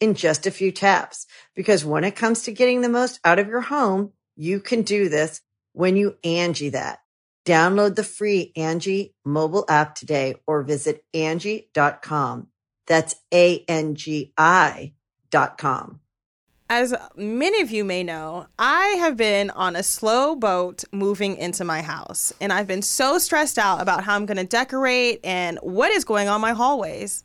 in just a few taps. Because when it comes to getting the most out of your home, you can do this when you Angie that. Download the free Angie mobile app today or visit Angie.com. That's A-N-G-I dot com. As many of you may know, I have been on a slow boat moving into my house, and I've been so stressed out about how I'm going to decorate and what is going on my hallways.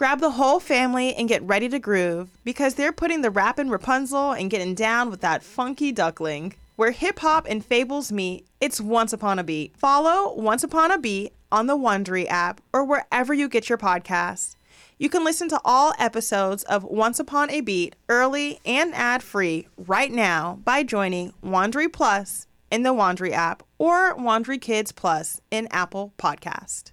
Grab the whole family and get ready to groove because they're putting the rap in Rapunzel and getting down with that funky duckling. Where hip hop and fables meet, it's Once Upon a Beat. Follow Once Upon a Beat on the Wondery app or wherever you get your podcasts. You can listen to all episodes of Once Upon a Beat early and ad free right now by joining Wondery Plus in the Wondery app or Wondery Kids Plus in Apple Podcast.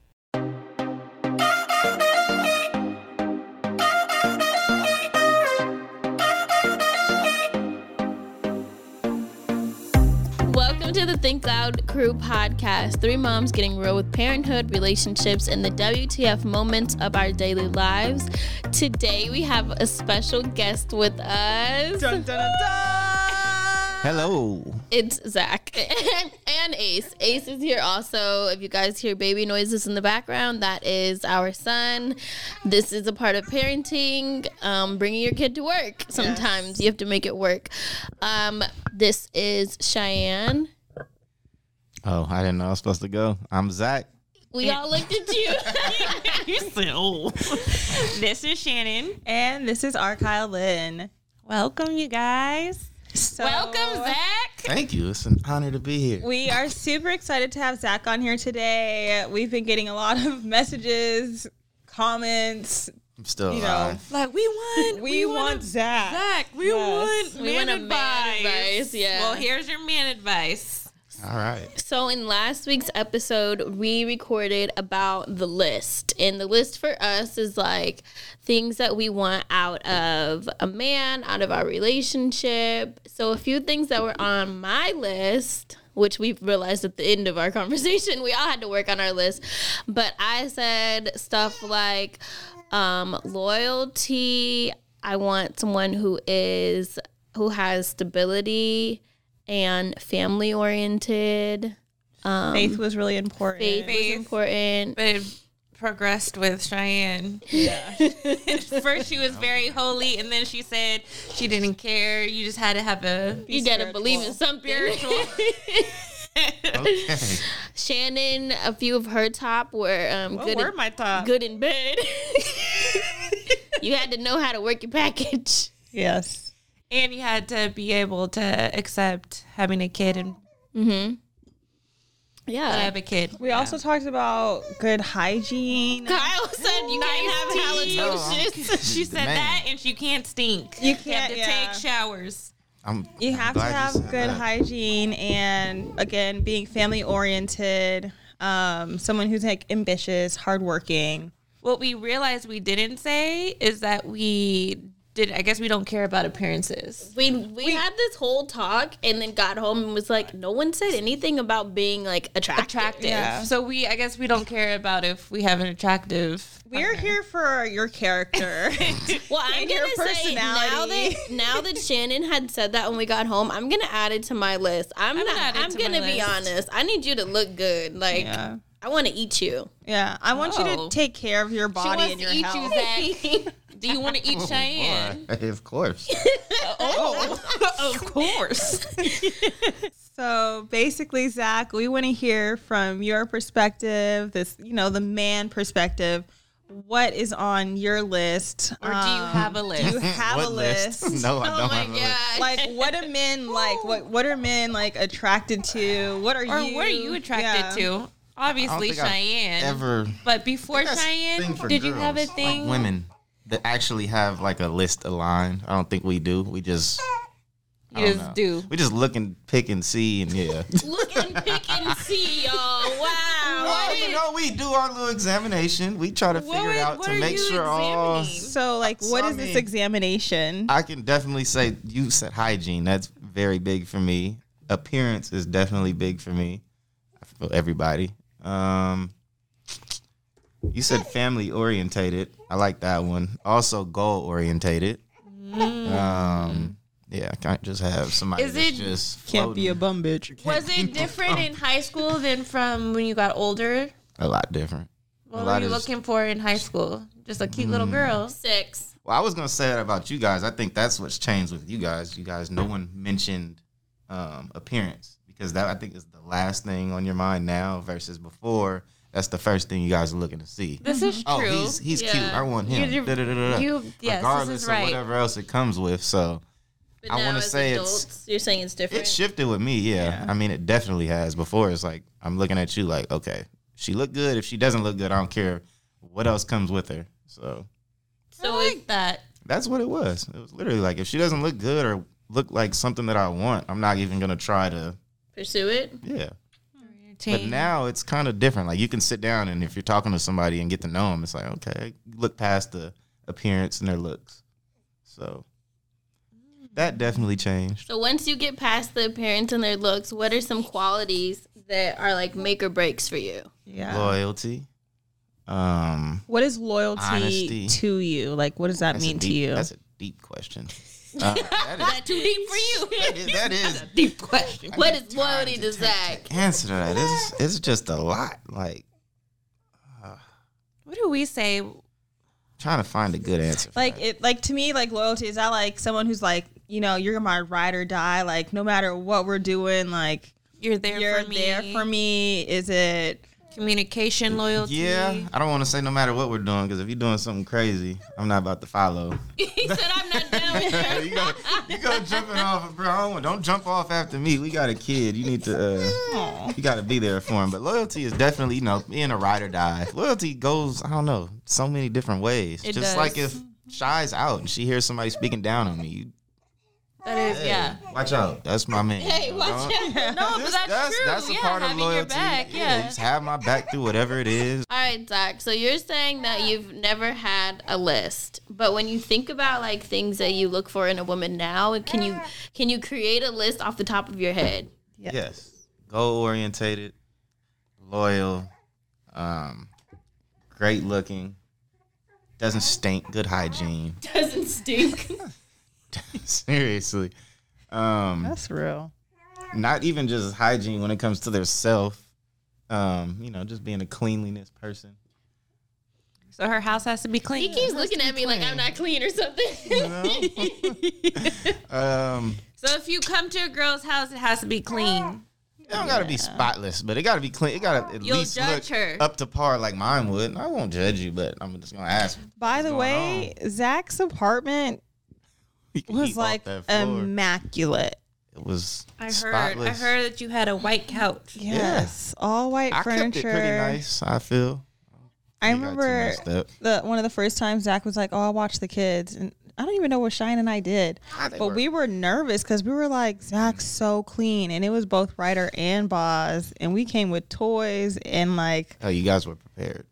To the Think Loud Crew podcast. Three moms getting real with parenthood, relationships, and the WTF moments of our daily lives. Today we have a special guest with us. Dun, dun, dun, dun. Hello. It's Zach and, and Ace. Ace is here also. If you guys hear baby noises in the background, that is our son. This is a part of parenting, um, bringing your kid to work. Sometimes Yes. you have to make it work. Um, this is Cheyenne. Oh, I didn't know I was supposed to go. I'm Zach. We all looked at you. you so. this is Shanan. And this is R Kyle Lynn. Welcome, you guys. So Welcome, Zach. Thank you. It's an honor to be here. We are super excited to have Zach on here today. We've been getting a lot of messages, comments. I'm still You know, alive. Like we want, We, want Zach. Zach. We Yes. want We man want a man advice. advice, yeah. Well, here's your man advice. All right. So, in last week's episode, we recorded about the list. And the list for us is like things that we want out of a man, out of our relationship. So, a few things that were on my list, which we've realized at the end of our conversation, we all had to work on our list. But I said stuff like um, loyalty. I want someone who is who has stability and family oriented. Um, Faith was really important. faith, Faith. was important. But it progressed with Cheyenne. Yeah. First, she was very holy, and then she said she didn't care. You just had to have a You gotta believe in something. Okay. Shanan, a few of her top were um, What good. were in, my top? good in bed. you had to know how to work your package. Yes. And you had to be able to accept having a kid and Mm-hmm. But I Yeah. have a kid. We also talked about good hygiene. Kyle said you can't have halitosis. she said Man. that, and she can't stink. You have can't- to yeah. take showers. I'm, You I'm have to have good that. hygiene and again being family oriented. Um, someone who's like ambitious, hardworking. What we realized we didn't say is that we did. I guess we don't care about appearances. We, we had this whole talk and then got home and was like, no one said anything about being like attractive. Attractive. Yeah. So we, I guess we don't care about if we have an attractive. We're here for your character. Well, I'm And your gonna say now personality. that now that Shanan had said that when we got home, I'm gonna add it to my list. I'm, I'm not. gonna I'm to gonna be list. honest. I need you to look good. Like yeah. I want to eat you. Yeah. I want you Oh. to take care of your She body wants and to your eat health. you, Zach. Do you want to eat oh, Cheyenne? Boy, of course. Oh, of course. So basically, Zach, we want to hear from your perspective, this, you know, the man perspective. What is on your list? Or do you um, have a list? Do you have what a list? no, I Oh don't my have a list. god! like what are men like? What what are men like attracted to? What are or you? what are you attracted Yeah. to? Obviously, think I've Cheyenne. Ever But before That's the thing Cheyenne, for did you have a thing? Like women that actually have like a list aligned. I don't think we do. We just I you don't just know. do. We just look and pick and see and yeah. Look and pick and see, y'all. Wow. well, you know, we do our little examination. We try to What figure it out what to are make you sure all. So like, what So, I is this examination? I can definitely say you said hygiene. That's very big for me. Appearance is definitely big for me. I for everybody. Um, you said family orientated. I like that one. Also goal orientated. Um, yeah, I can't just have somebody Is that's it- just Can't be a bum bitch. Was it different in high school than from when you got older? a lot different. What lot were you is- looking for in high school? Just a cute little girl. Six. Well, I was gonna say that about you guys. I think that's what's changed with you guys. You guys, no one mentioned um, appearance because that I think is the last thing on your mind now versus before. That's the first thing you guys are looking to see. This is Oh, true. he's he's Yeah. cute. I want him. You- yes, regardless is of right. whatever else it comes with. So But I wanna as say it's- you're saying it's different. it shifted with me. Yeah. Yeah. I mean, it definitely has. Before it's like I'm looking at you like, okay, she look good. If she doesn't look good, I don't care what else comes with her. So so I if, like that. That's what it was. It was literally like if she doesn't look good or look like something that I want, I'm not even gonna try to. Pursue it. Yeah. But now it's kind of different. Like you can sit down and if you're talking to somebody and get to know them, it's like okay, look past the appearance and their looks. So that definitely changed. So once you get past the appearance and their looks, what are some qualities that are like make or breaks for you? Yeah. Loyalty. Um, What is loyalty Honesty. to you? Like, what does that that's a mean to you? That's a deep question. Uh, that is- That too deep for you. that is a deep question. what is loyalty to Zach? answer to that. It's, it's just a lot. Like What do we say? trying to find a good answer. like it like to me like loyalty is that like someone who's like you know you're my ride or die like no matter what we're doing like You're there you're for me. there for me is it Communication, loyalty. Yeah, I don't want to say no matter what we're doing because if you're doing something crazy, I'm not about to follow. he said I'm not down with her. you go, you go jumping off, bro. Don't, don't jump off after me. We got a kid. You need to, uh, you got to be there for him. But loyalty is definitely, you know, being a ride or die. Loyalty goes, I don't know, so many different ways. It Just does. like if Shy's out and she hears somebody speaking down on me, you, That is, yeah. watch out. That's my man. Hey, watch out. No, but that's, true. That's a yeah, part of loyalty. your back. Yeah. just have my back through whatever it is. All right, Zach. So you're saying that you've never had a list, but when you think about like things that you look for in a woman now, can you can you create a list off the top of your head? Yeah. Yes. Goal orientated, loyal, um, great looking, doesn't stink, good hygiene. Doesn't stink. Seriously. Um, that's real not even just hygiene when it comes to their self. Um, you know, just being a cleanliness person. So her house has to be clean. he keeps looking at me like I'm not clean or something. You um, So if you come to a girl's house, it has to be clean. it don't gotta be spotless, but it gotta be clean. It gotta at You'll least judge look her. up to par like mine would. I won't judge you, but I'm just gonna ask. by the going way zach's apartment You can was like immaculate it was I heard. I heard that you had a white couch. Yes, all white I furniture. kept it pretty nice. I feel. I You remember the one of the first times Zach was like, "Oh, I'll watch the kids," and I don't even know what Shine and I did, Ah, but were- we were nervous because we were like, "Zach's so clean," and it was both Ryder and Boz, and we came with toys and like, Oh, you guys were prepared.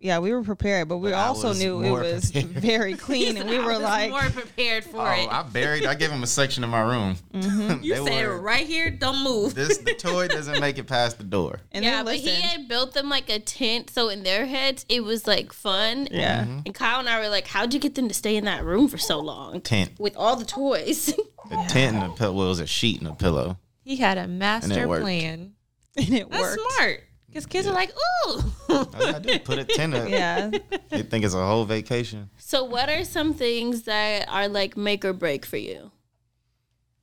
Yeah, we were prepared, but we But also knew it was prepared. very clean, and we I were was like, more prepared for Oh, it. I buried. I gave him a section of my room. Mm-hmm. you They said were- right here, don't move. This the toy doesn't make it past the door. and yeah, then but he had built them like a tent, so in their heads it was like fun. yeah. Mm-hmm. And Kyle and I were like, "How'd you get them to stay in that room for so long Tent, with all the toys?" a tent, and a pillow. Well, it was a sheet and a pillow. he had a master worked. plan. and it That's worked. smart. Because kids are like, ooh. All you gotta do put a tent up. Yeah, They think it's a whole vacation. so, what are some things that are like make or break for you?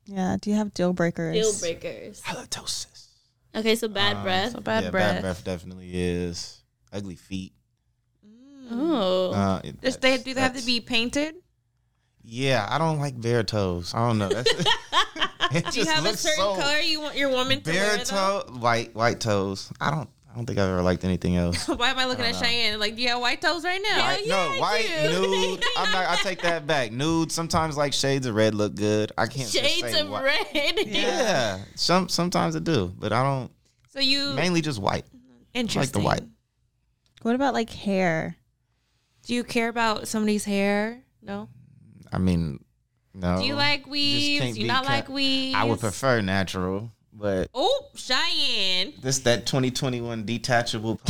yeah. Do you have deal breakers? Deal breakers. Halitosis. Okay, so bad breath. So bad yeah, breath. Bad breath definitely is. Ugly feet. Oh, Uh, it- Does they, do they have to be painted? Yeah, I don't like bare toes. I don't know. That's, Do you have a certain so color you want your woman to bare wear? though? toe, white white toes. I don't. I don't think I've ever liked anything else. Why am I looking I at know. Cheyenne? Like, do you have white toes right now? White, yeah, no, I white, do. nude. I'm not. I take that back. Nude. Sometimes like shades of red look good. I can't. shades say of white. red. Yeah. Some sometimes I do, but I don't. So you Mainly just white. interesting. I like the white. What about like hair? Do you care about somebody's hair? No. I mean, no. Do you like Just weaves? Do you be not ca- like weaves? I would prefer natural, but Oh, Cheyenne. this that 2021 detachable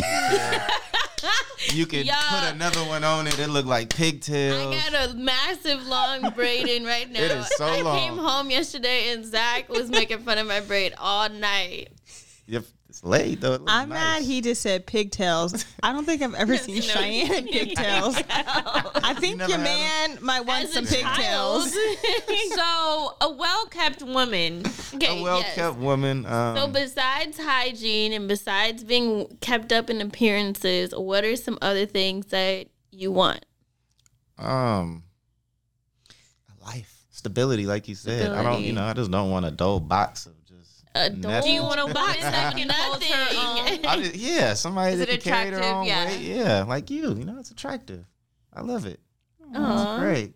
you could Yeah. put another one on it. It looked like pigtails. I got a massive long braid in right now. It is so I long. came home yesterday and Zach was making fun of my braid all night. Yep, it's late though. It I'm nice. mad he just said pigtails. I don't think I've ever seen Cheyenne in pigtails. I think never your had man might want As some pigtails. So, a well kept woman. okay, A well yes. kept woman. Um, So besides hygiene and besides being kept up in appearances, what are some other things that you want? um, life stability, like you said. I don't. You know, I just don't want a dull box of just. A net- Do you want to box that can hold her nothing? I just, yeah, somebody Is that it can carry their attractive? own Yeah. weight. Yeah, like you. You know, it's attractive. I love it. Mm, Aw. It's great.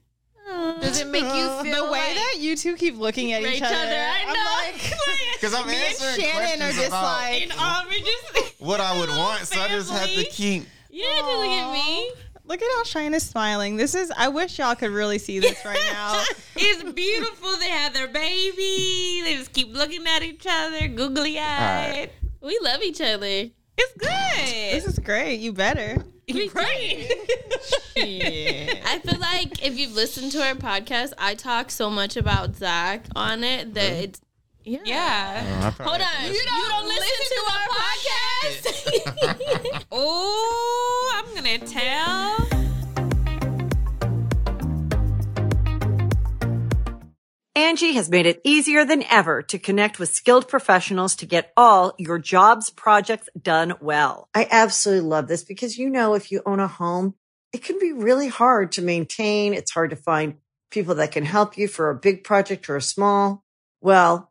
Does it make you feel The way like, that you two keep looking at each other, I I'm know. like, Because I'm me and answering Shanan are just about like, in oranges? what I would want, so I just have to keep. You don't have to look at me. Look at how Cheyenne is smiling. This is. I wish y'all could really see this right now. it's beautiful. They have their baby. They just keep looking at each other, googly eyed. right. We love each other. It's good. this is great. You better. You right. I feel like if you've listened to our podcast, I talk so much about Zach on it that it's yeah. yeah. Oh, I probably Hold have on. You don't, listen, to our podcast? Oh, I'm gonna tell. Angie has made it easier than ever to connect with skilled professionals to get all your jobs projects done well. I absolutely love this because, you know, if you own a home, it can be really hard to maintain. It's hard to find people that can help you for a big project or a small. Well,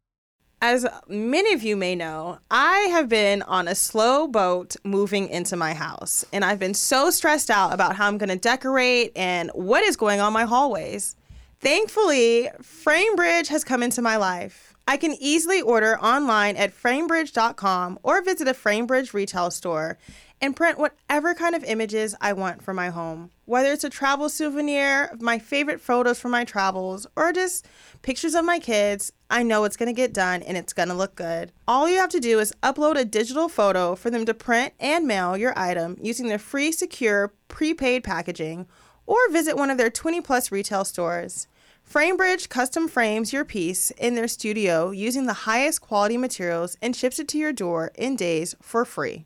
As many of you may know, I have been on a slow boat moving into my house, and I've been so stressed out about how I'm going to decorate and what is going on my hallways. Thankfully, FrameBridge has come into my life. I can easily order online at framebridge.com or visit a Framebridge retail store and print whatever kind of images I want for my home. Whether it's a travel souvenir, my favorite photos from my travels, or just pictures of my kids, I know it's gonna get done and it's gonna look good. All you have to do is upload a digital photo for them to print and mail your item using their free, secure, prepaid packaging, or visit one of their 20 plus retail stores. FrameBridge custom frames your piece in their studio using the highest quality materials and ships it to your door in days for free.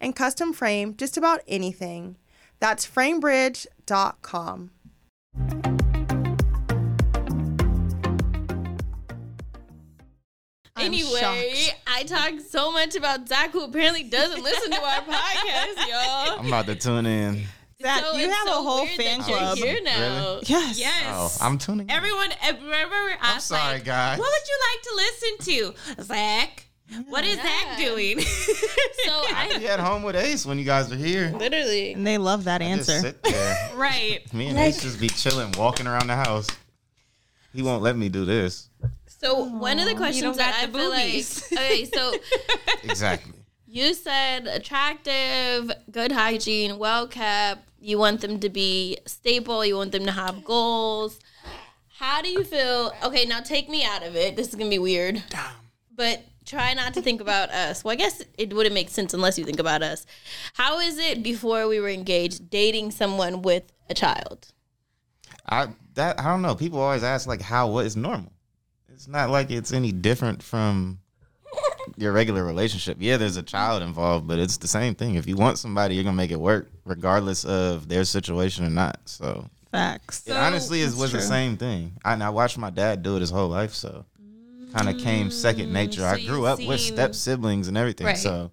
and custom frame just about anything. That's framebridge.com. I'm Anyway, shocked. I talked so much about Zach, who apparently doesn't listen to our podcast, y'all. I'm about to tune in. Zach, So you have so a whole weird fan that you're club. Here now. Yes. Yes. Oh, I'm tuning in. Everyone, remember we were asked, sorry, like, guys. what would you like to listen to? Zach, what is Zach Yeah. doing? So I I be at home with Ace when you guys are here. literally. And they love that I just answer. sit there. right. Me and Ace just be chilling, walking around the house. He won't let me do this. So one of the questions don't that got I the feel boobies. like okay, so Exactly. you said attractive, good hygiene, well kept. You want them to be stable. You want them to have goals. How do you feel? Okay, now take me out of it. This is gonna be weird. But try not to think about us. Well, I guess it wouldn't make sense unless you think about us. How is it before we were engaged, dating someone with a child? I that I don't know. People always ask like how what is normal. It's not like it's any different from your regular relationship. Yeah, there's a child involved, but it's the same thing. If you want somebody, you're gonna make it work, regardless of their situation or not. So Facts. it honestly is was the same thing. I, and I watched my dad do it his whole life, so kind of came second mm, nature. so I grew up with step siblings and everything, Right. so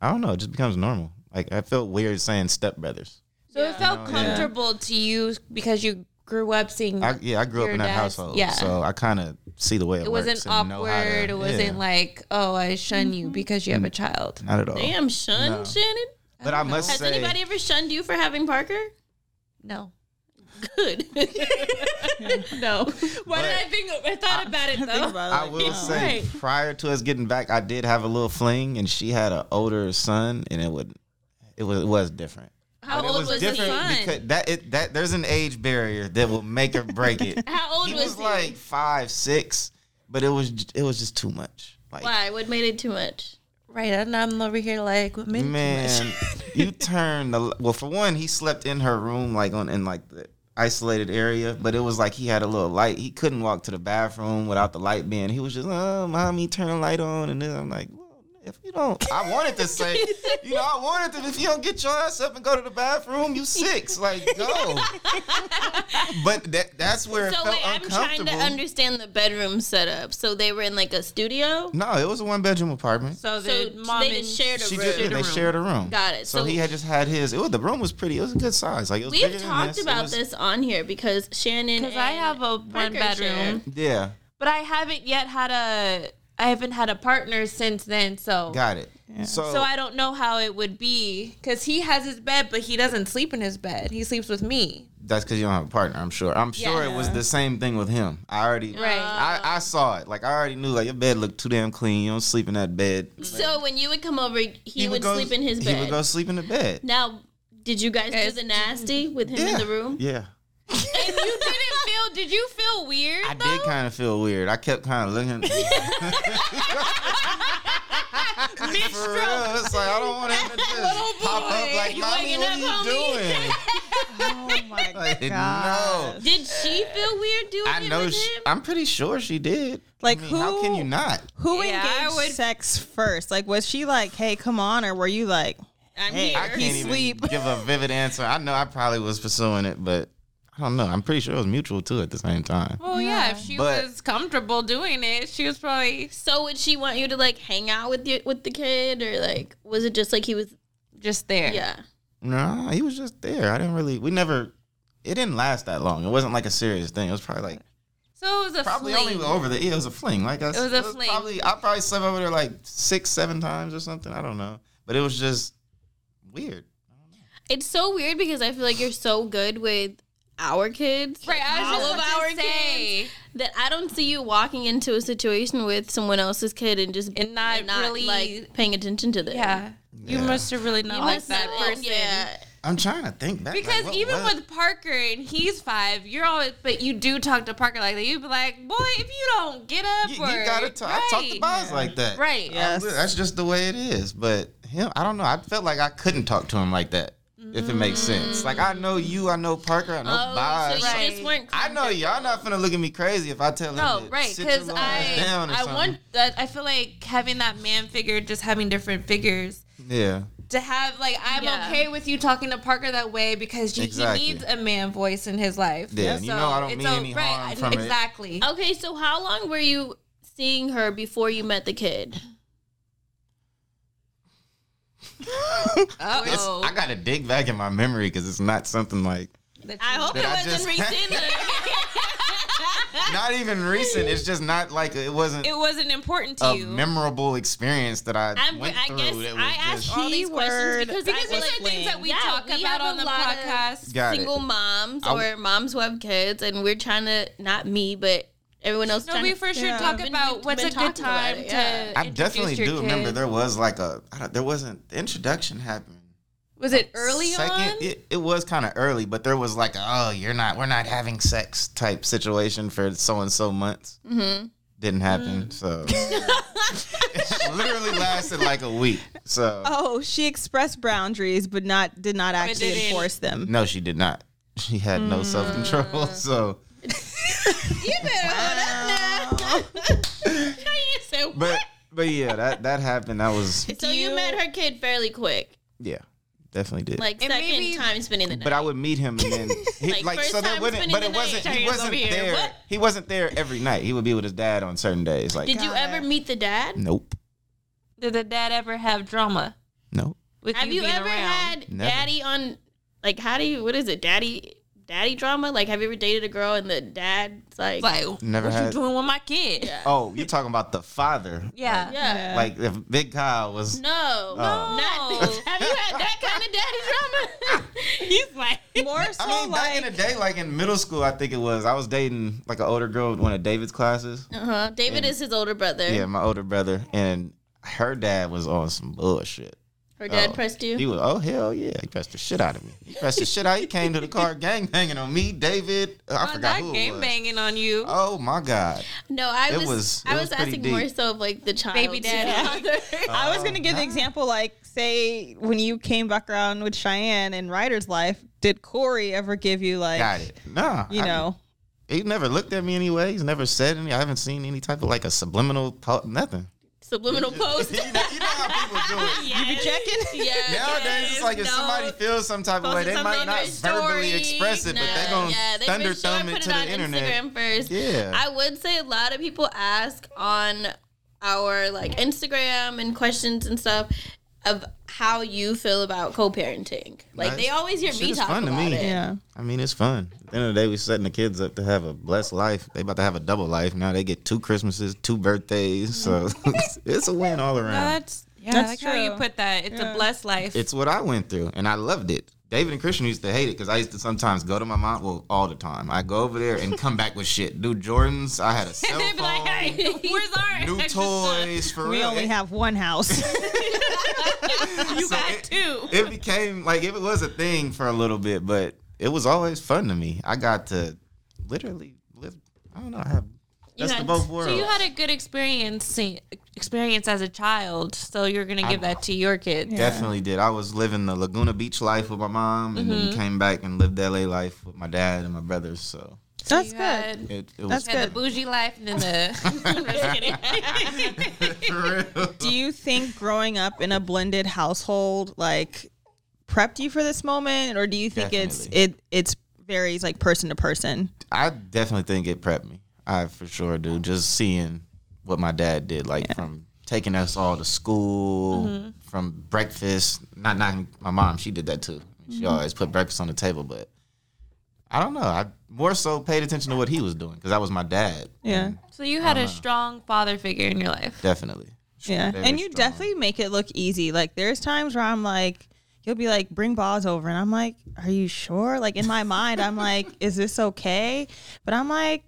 I don't know. It just becomes normal. Like I felt weird saying step brothers. So it felt Yeah. comfortable to you because you grew up seeing I, yeah, I grew up Your in that dad's- household, yeah. so I kind of see the way it, it works wasn't and know how to- awkward. it wasn't yeah, like, oh, I shun you mm-hmm. because you have a child. not at all. Damn, shun No. Shanan. But I must Has say, anybody ever shunned you for having Parker? No. Good. No. Why did I think? I thought about it Think though. about it. I will no. say, Right. prior to us getting back, I did have a little fling, and she had an older son, and it would, it was, it was different. How But old it was, was different he? because that it that there's an age barrier that will make or break it. How old he was, was he? like five, six, but it was it was just too much. Like Why? What made it too much? Right, and I'm over here like, what made it too man, much? you turn the well for one, he slept in her room like on in like the isolated area, but it was like he had a little light. He couldn't walk to the bathroom without the light being. He was just, oh, mommy, turn the light on, and then I'm like. Well, if you don't, I wanted to say, you know, I wanted to. If you don't get your ass up and go to the bathroom, you six, like go. but that that's where it So felt wait, I'm trying to understand the bedroom setup. So they were in like a studio. no, it was a one bedroom apartment. So So mom they and just shared a She room. just, yeah, they shared a room. Got it. So, So- he had just had his. It was the room was pretty. It was a good size. Like it was We've than talked this. About was- this on here because Shanan. because I have a one bedroom, share. Yeah, but I haven't yet had a. I haven't had a partner since then, so got it. So, so I don't know how it would be because he has his bed, but he doesn't sleep in his bed. He sleeps with me. that's because you don't have a partner. I'm sure. I'm sure it was the same thing with him. I already. Right. I, I saw it. Like I already knew. Like your bed looked too damn clean. You don't sleep in that bed. So when you would come over, he, would, go- sleep in his bed. He would bed. go sleep in the bed. now, did you guys do the nasty with him yeah. in the room? Yeah. And you didn't feel? Did you feel weird? I did kind of feel weird. I kept kind of looking. For real, it's like I don't want him to just pop up like, You mommy, waking what up, are you homie?" doing? Oh my Like, god. no. Did she feel weird doing I it know. with She, him? I'm pretty sure she did. Like, I mean, How can you not? Who Yeah, I engaged would- sex first? Like, was she like, "Hey, come on," or were you like, I'm Hey, here. I can't even sleep. give a vivid answer. I know I probably was pursuing it, but I don't know. I'm pretty sure it was mutual too at the same time. Well, yeah, if she But- was comfortable doing it, she was probably So would she want you to like hang out with you with the kid, or like was it just like he was? just there. Yeah. No, he was just there. I didn't really. We never. It didn't last that long. It wasn't like a serious thing. It was probably like So it was a probably fling. only over the. It was a fling. Like I, It was a fling. Probably I probably slept over there like six, seven times or something. I don't know, but it was just weird. It's so weird because I feel like you're so good with our kids, Right, I was all just of our to say. kids, that I don't see you walking into a situation with someone else's kid and just And not really- like paying attention to them. Yeah. You Yeah. must have really not You liked that have- person. Yeah. I'm trying to think back. like, Because what even was- with Parker and he's five, you're always, but you do talk to Parker like that. You'd be like, boy, if you don't get up, you, or, you gotta talk. I talk to Right. Boz like that. Right. Yes. I'm- That's just the way it is. But him, I don't know. I felt like I couldn't talk to him like that. If it makes sense. Like I know you, I know Parker, I know Oh, Boz. so you Right. just. I know y'all not finna look at me crazy if I tell him No, right? Because your little ass I, down or I something. want that. I feel like having that man figure, just having different figures. Yeah. To have like, I'm Yeah. okay with you talking to Parker that way because he- Exactly. he needs a man voice in his life. Yeah, you know I don't it's mean any harm right, from it. exactly. Okay, so how long were you seeing her before you met the kid? It's- Uh-oh. I gotta dig back in my memory because it's not something like I hope it I wasn't just- recent. not even recent. It's just not like it wasn't it wasn't important to a you. memorable experience that I I'm, went I through. guess that was I just, asked all these questions because, because these was are things that we Yeah, talk we about have on a the lot of podcast. Got it. single moms I w- or moms who have kids, and we're trying to not me, but everyone else. No, we to, for sure Yeah. talk Been- about what's been a good talking about time it, to. I definitely your do remember there was like a I don't, there wasn't the introduction happened. Was it early Second, on? It, it was kind of early, but there was like a, oh you're not we're not having sex type situation for so and so months. Mm-hmm. Didn't happen, so it literally lasted like a week. So "Oh, she expressed boundaries, but not did not actually enforce them." no, she did not. She had no self control. So, you better hold up now. You said, but but yeah, that that happened. That was so you, met her kid fairly quick, yeah, definitely did. like And second maybe- time spending the night. but I would meet him and then he, Like, like, first so there time wouldn't spending but it the wasn't Turn he yours wasn't over here. there What? he wasn't there every night he would be with his dad on certain days like Did you Got ever meet the dad? nope Did the dad ever have drama nope with Have you, being ever around? had Never. daddy on? Like, how do you? What is it, daddy? Daddy drama? Like, have you ever dated a girl and the dad's like, like Never what you had- doing with my kid? Yeah. oh you're talking about the father Yeah. yeah. like if big kyle was No, Oh. not. Have you had that kind of daddy drama? He's like, More so I mean, back in the day, like in middle school, I think it was. I was dating like an older girl, in one of David's classes. uh huh. David And- is his older brother. Yeah, my older brother, and her dad was on some bullshit. Her dad Oh, pressed you. He was, oh hell yeah, he pressed the shit out of me. He pressed the shit out. He came to the car gang banging on me, David. uh, I Oh, forgot not who it game banging on you. Oh my god, no, I It was. was- it I was was, pretty asking deep. more so of like the child, Baby daddy. I was gonna give the example, like, say when you came back around with Cheyenne in Ryder's life, did Corey ever give you like, got it. Nah, you I- know, he never looked at me anyway. He's never said any. I haven't seen any type of like a subliminal po- nothing. Subliminal post. you, know, you know how people do it. you be checking? yeah. Nowadays, it's like if no. somebody feels some type of way, they might not verbally express it, but No, they gonna yeah, they for thunder sure thumb put it to on the internet. Instagram first. Yeah. I would say a lot of people ask on our like Instagram and questions and stuff of how you feel about co-parenting. Like Nice. they always hear Shit me is talk fun to about me. it. Yeah. I mean, it's fun. At the end of the day, we setting the kids up to have a blessed life. They about to have a double life. Now they get two Christmases, two birthdays. So mm. it's a win all around. that's yeah. That's I like how you put that. It's Yeah. a blessed life. It's what I went through, and I loved it. David and Christian used to hate it because I used to sometimes go to my mom, well, all the time. I go over there and come back with shit. Do Jordans. I had a cell They'd be like, phone, "Hey, where's our new toys for We real. only It- have one house. You So got it- two. it became like if it was a thing for a little bit, but it was always fun to me. I got to literally live. I don't know. I have Best had- of both worlds. So you had a good experience experience as a child, so you're gonna give that to your kids. Definitely did. I was living the Laguna Beach life with my mom, and Mm-hmm. then came back and lived LA life with my dad and my brothers. So So That's you good. Had, it, it was That's had the bougie life and then the. Do you think growing up in a blended household like prepped you for this moment, or do you think it's it it's varies like person to person? I definitely think it prepped me. I for sure do. Just seeing what my dad did, like from taking us all to school, Mm-hmm. from breakfast. Not knocking my mom, she did that too. She Mm-hmm. always put breakfast on the table, but I don't know. I more so paid attention to what he was doing because that was my dad. Yeah. And so you had a strong father figure in your life. definitely. Yeah, Very and you strong. definitely make it look easy. Like there's times where I'm like, he'll be like, bring Boz over, and I'm like, are you sure? Like in my mind, I'm like, is this okay? But I'm like,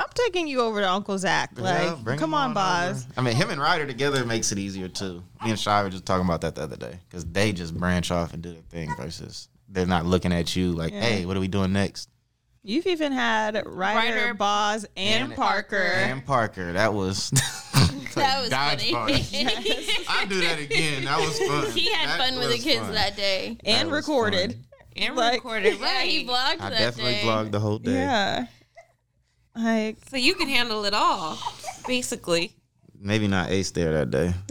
I'm taking you over to Uncle Zach. Yeah, Like, bring come him on, Boz. over. I mean, him and Ryder together makes it easier too. Me and Shy were just talking about that the other day because they just branch off and do their thing versus they're not looking at you like, Yeah. hey, what are we doing next? You've even had Ryder, Ryder, Boz, and, and Parker. And Parker, that was That was dodge funny. party. I do that again. That was fun. he had That fun with the was kids fun. that day. and That was recorded. fun. And Like- recorded, Yeah, right? he vlogged I that definitely day. vlogged the whole day. Yeah. Like, so you can handle it all, basically. Maybe not Ace there that day.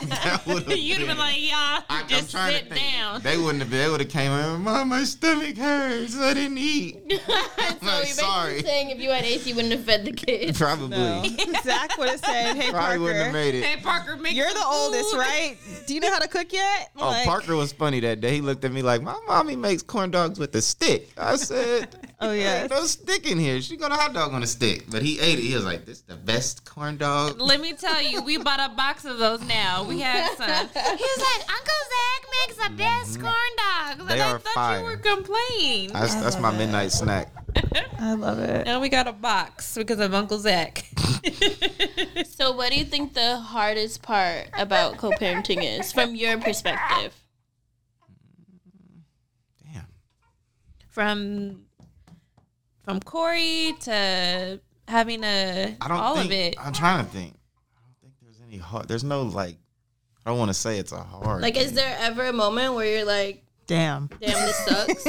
that would've You'd have been like, y'all, I- I'm just trying sit think. down. They wouldn't have. They would have came in. Mom, my stomach hurts. I didn't eat. so like, you're basically sorry. saying if you had Ace, you wouldn't have fed the kids. Probably. no. Zach would have said, hey, Probably wouldn't have Parker, made it. Hey, Parker, make you're some the oldest, right? Do you know how to cook yet? Oh, Like, Parker was funny that day. He looked at me like, "My mommy makes corn dogs with a stick." I said, Oh, yeah, no stick in here. She got a hot dog on a stick." But he ate it. He was like, "This is the best corn dog." Let me tell you, we bought a box of those now. We had some. He was like, Uncle Zach makes the best corn dogs. Mm-hmm. They and I are thought fire. you were complaining. That's, that's my midnight snack. I love it. Now we got a box because of Uncle Zach. So, what do you think the hardest part about co-parenting is, from your perspective? Damn. from from Corey to having a I don't all think, of it. I'm trying to think. I don't think there's any hard. There's no like. I don't want to say it's a hard. Like, is there ever a moment where you're like, Damn. "Damn, this sucks,"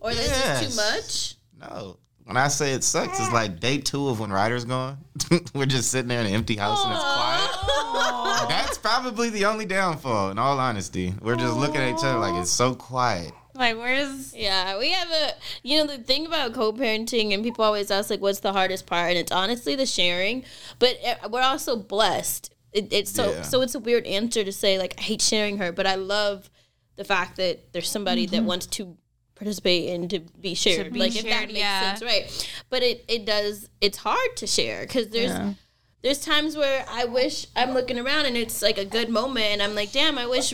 or this is too much? No. When I say it sucks, it's like day two of when Ryder's gone. We're just sitting there in an empty house and it's quiet. That's probably the only downfall, in all honesty. We're just looking at each other like it's so quiet. Like, where's Yeah, we have a you know the thing about co-parenting, and people always ask like, "What's the hardest part?" And it's honestly the sharing, but uh, we're also blessed. It, it's so Yeah. so it's a weird answer to say like I hate sharing her, but I love the fact that there's somebody that mm-hmm. wants to participate and to be shared. be like if that makes yeah. sense, right? But it it does. It's hard to share because there's. Yeah. There's times where I wish I'm looking around and it's like a good moment, and I'm like, damn, I wish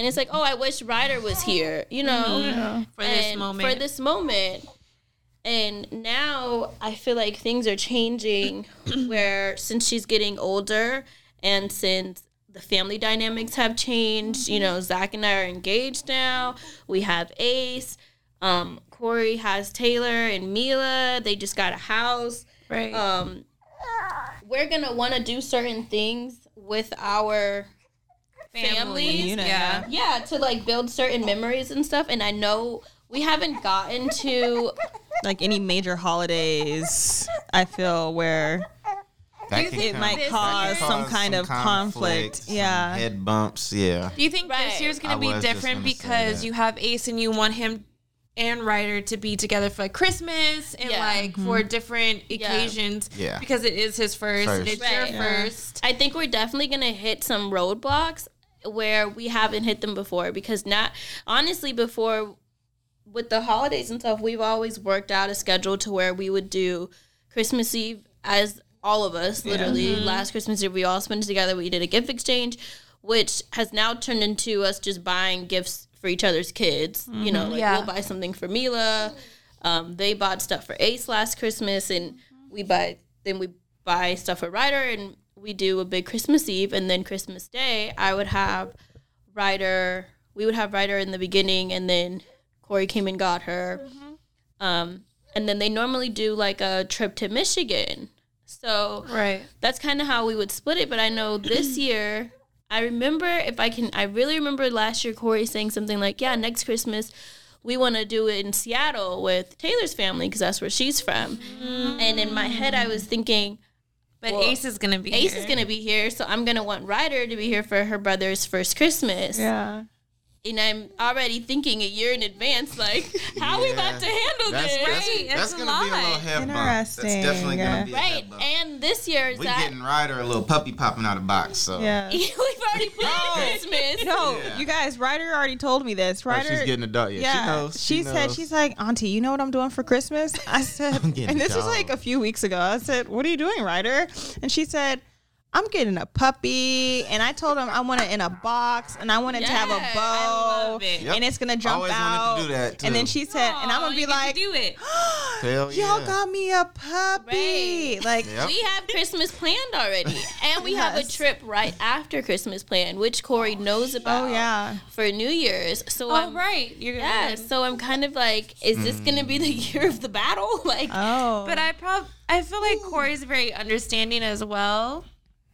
and it's like, oh, I wish Ryder was here, you know, mm-hmm. for this moment? For this moment. And now I feel like things are changing where since she's getting older and since the family dynamics have changed, you know, Zach and I are engaged now. We have Ace. Um, Corey has Taylor and Mila. They just got a house. right? Um, we're gonna want to do certain things with our families. Yeah. yeah to like build certain memories and stuff and i know we haven't gotten to Like any major holidays, I feel where That you think it might cause year- some kind of conflict. some Yeah. head bumps. Yeah. Do you think Right. this year's gonna be different gonna because you have Ace and you want him and Ryder to be together for like Christmas and Yeah. like for mm-hmm. different occasions? Yeah. Because it is his first, First. it's Right. your Yeah. first. i think we're definitely gonna hit some roadblocks where we haven't hit them before because not honestly before with the holidays and stuff we've always worked out a schedule to where we would do christmas eve as all of us literally mm-hmm. last christmas eve we all spent it together we did a gift exchange which has now turned into us just buying gifts for each other's kids you know mm-hmm. like Yeah. we'll buy something for mila. Um, they bought stuff for ace last christmas and mm-hmm. we buy then we buy stuff for ryder and we do a big christmas eve and then christmas day i would have ryder we would have ryder in the beginning and then corey came and got her um, and then they normally do like a trip to Michigan. So Right. that's kind of how we would split it. But I know this year, I remember if I can, I really remember last year Corey saying something like, "Yeah, next Christmas." We want to do it in Seattle with Taylor's family because that's where she's from. And in my head, I was thinking, But Well, Ace is gonna be here. Ace here. is gonna be here, so I'm gonna want Ryder to be here for her brother's first Christmas. Yeah. And I'm already thinking a year in advance, like, how are we about to handle That's, this? that's, Right, that's it's a gonna be a little head bump. That's Interesting, definitely yeah. gonna be right. head. And this year, we Zach, getting Ryder a little puppy popping out of the box. So Yeah. we've already planned Christmas. No, Yeah. you guys, Ryder already told me this. Oh, Ryder, she's getting a dog. Yeah, yeah, she knows. she said knows. she's like, Auntie, you know what I'm doing for Christmas? I said, I'm getting and a this was like a few weeks ago. I said, What are you doing, Ryder? And she said, I'm getting a puppy, and I told him I want it in a box, and I want it to have a bow, I love it. Yep. and it's gonna jump Always out. wanted to do that, And then she said, and I'm gonna be you to like, do it. Hell Y'all yeah. got me a puppy. Right. Like, Yep. We have Christmas planned already, and we have a trip right after Christmas planned, which Corey oh, knows about. oh yeah. for New Year's. So Oh I'm right, you're gonna. yeah. So I'm kind of like, is this gonna be the hmm. year of the battle? Like, Oh. But I prob I feel like Corey's very understanding as well.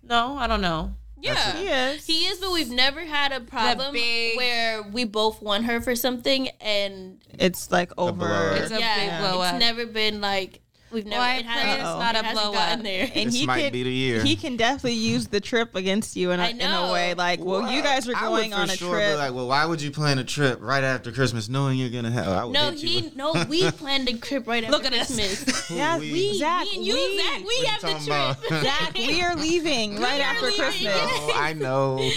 No, I don't know. yeah, he is. He is, but we've never had a problem big- where we both want her for something, and It's like over. blow. It's a yeah, big blow it's never been like we've never. I it pray hasn't- it's not it a hasn't blow up. there. and This he might can, be the year. He can definitely use the trip against you in a, I in a way. Like, well, you guys are I would going for on a sure trip. Be like, well, why would you plan a trip right after Christmas, knowing you're gonna have? I would No, he no. We planned a trip right after Look at us. Christmas. yeah, we- We, Zach, me and you, we- Zach, we have the talking about? trip. Zach, we are leaving right after. Christmas. I know.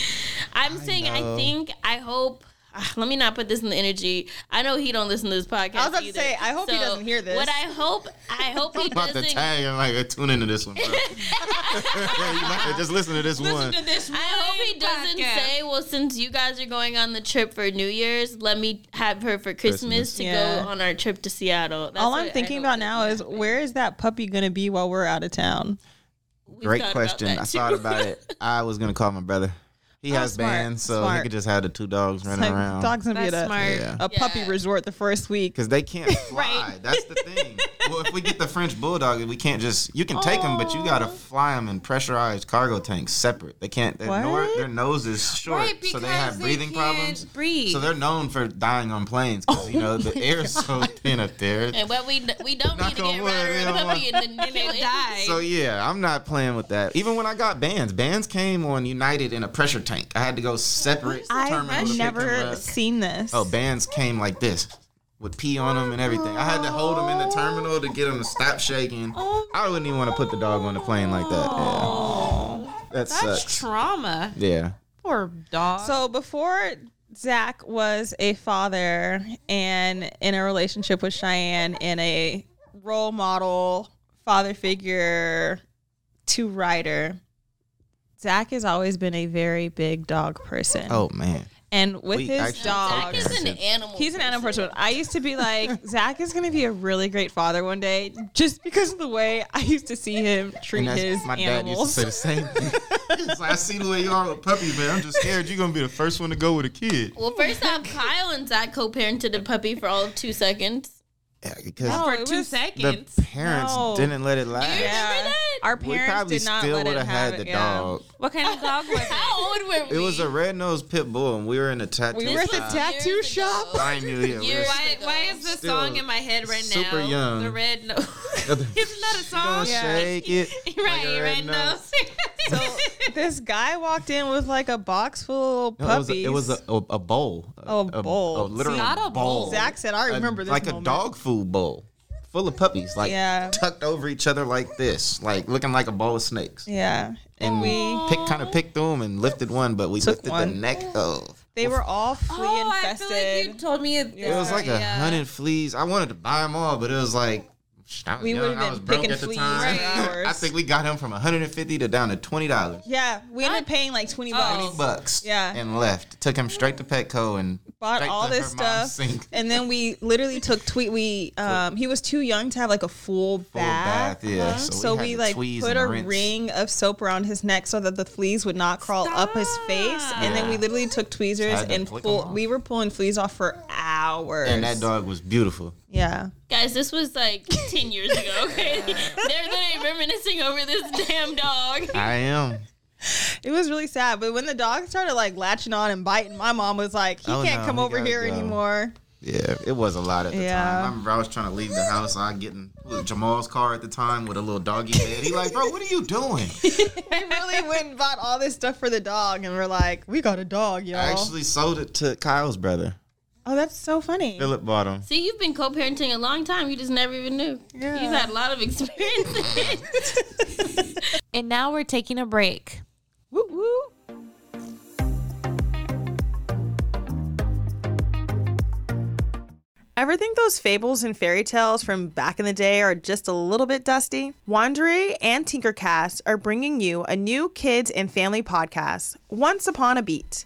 I'm saying I think I hope. Ah, Let me not put this in the energy. I know he don't listen to this podcast. I was about to say, I hope he doesn't hear this. What I hope, I hope he about doesn't. tag and like tune into this one, bro. you might have just listen to this one. this I hope he doesn't say, "Well, since you guys are going on the trip for New Year's, let me have her for Christmas, Christmas. to Yeah. go on our trip to Seattle." That's All I'm thinking about that now is happens. where is that puppy gonna be while we're out of town? We've Great thought about question. I thought about it. I was gonna call my brother. He Oh, has smart, bands, so smart. he could just have the two dogs running Like, around. dog's gonna be at a, smart. Yeah. a puppy Yeah. resort the first week. Because they can't fly. That's the thing. Well, if we get the French bulldog, we can't just. You can take them, but you gotta oh. fly them in pressurized cargo tanks separate. They can't. Their, What? nor, their nose is short, Right, so they because have they breathing can't problems. breathe. So they're known for dying on planes because you know the oh air is so thin up there. And what we we don't Knock need to on get rid of don't a puppy and then kill it. die. So yeah, I'm not playing with that. Even when I got bands, bands came on United in a pressure tank. I had to go separate the terminal to I've pick them never up. seen this. Oh, bands came like this with pee on them and everything. I had to hold them in the terminal to get them to stop shaking. Oh I wouldn't even want to put the dog on the plane like that. Yeah. That That's sucks. trauma. Yeah. Poor dog. So before Zach was a father and in a relationship with Cheyenne and a role model, father figure to Ryder, Zach has always been a very big dog person. Oh man. And with We his dog, Zach is an animal. He's an animal person. I used to be like, Zach is going to be a really great father one day, just because of the way I used to see him treat And that's, his my dad used to say the same thing. Like, I see the way you are with puppies, man. I'm just scared you're gonna be the first one to go with a kid. Well, first off, Kyle and Zach co-parented a puppy for all of two seconds. Yeah, because No, for two seconds the parents No. didn't let it last. You remember that? Our We parents probably did not still would have have had it, the yeah. dog. what kind of dog was it? How old were we? It was a red nosed pit bull, and we were in a tattoo. We were at the shop. tattoo Years shop. ago. I knew it. we Why, why is the Still song in my head right now? super young. The red nose. Isn't that a song? gonna shake it. right, like a red red nose. nose. So this guy walked in with like a box full of No, puppies. it was a, it was a, a, a bowl. Oh, a bowl. A, literal Not a bowl. Zach said, "I remember this like moment. a dog food bowl full of puppies, like Yeah. tucked over each other like this, like looking like a ball of snakes. Yeah. And And we we, picked, kind of picked through them and lifted one, but we Took lifted the neck of. they were all flea oh, I infested. feel like you told me. It, It was like a yeah. hundred fleas. I wanted to buy them all, but it was like. I was We young, would've I been was broke picking at the fleas time. for hours. I think we got him from 150 to down to twenty dollars. yeah, we ended up paying like 20 bucks. 20 bucks. Yeah. And left. Took him straight to Petco and bought all to this her mom's stuff, sink. and then we literally took tweet. We um, he was too young to have like a full, Full bath. bath, yeah. So, So we we, like put a rinse. ring of soap around his neck so that the fleas would not crawl up his face. And then we literally took tweezers to and pull. We were pulling fleas off for hours. And that dog was beautiful. Yeah. Guys, this was like 10 years ago, okay? They're literally reminiscing over this damn dog. I am. It was really sad, but when the dog started like latching on and biting, my mom was like, "He Oh, can't no, come he over here go. anymore." Yeah, it was a lot at the Yeah. time. I remember I was trying to leave the house. I get in Jamal's car at the time with a little doggy bed. He like, bro, what are you doing? I really went and bought all this stuff for the dog, and we're like, "We got a dog, y'all." I actually sold it to Kyle's brother. Oh, that's so funny. Philip bought him. See, you've been co-parenting a long time. You just never even knew. Yeah. You've had a lot of experience. And now we're taking a break. Woo woo. Ever think those fables and fairy tales from back in the day are just a little bit dusty? Wondery and Tinkercast are bringing you a new kids and family podcast, Once Upon a Beat.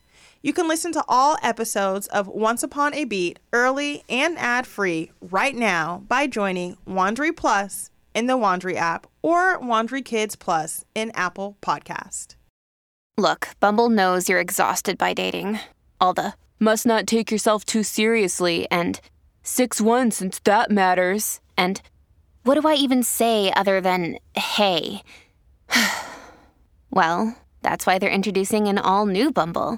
You can listen to all episodes of Once Upon a Beat early and ad free right now by joining Wondery Plus in the Wondery app or Wondery Kids Plus in Apple Podcast. Look, Bumble knows you're exhausted by dating. All the must not take yourself too seriously and 6 1 since that matters. And what do I even say other than hey? well, that's why they're introducing an all new Bumble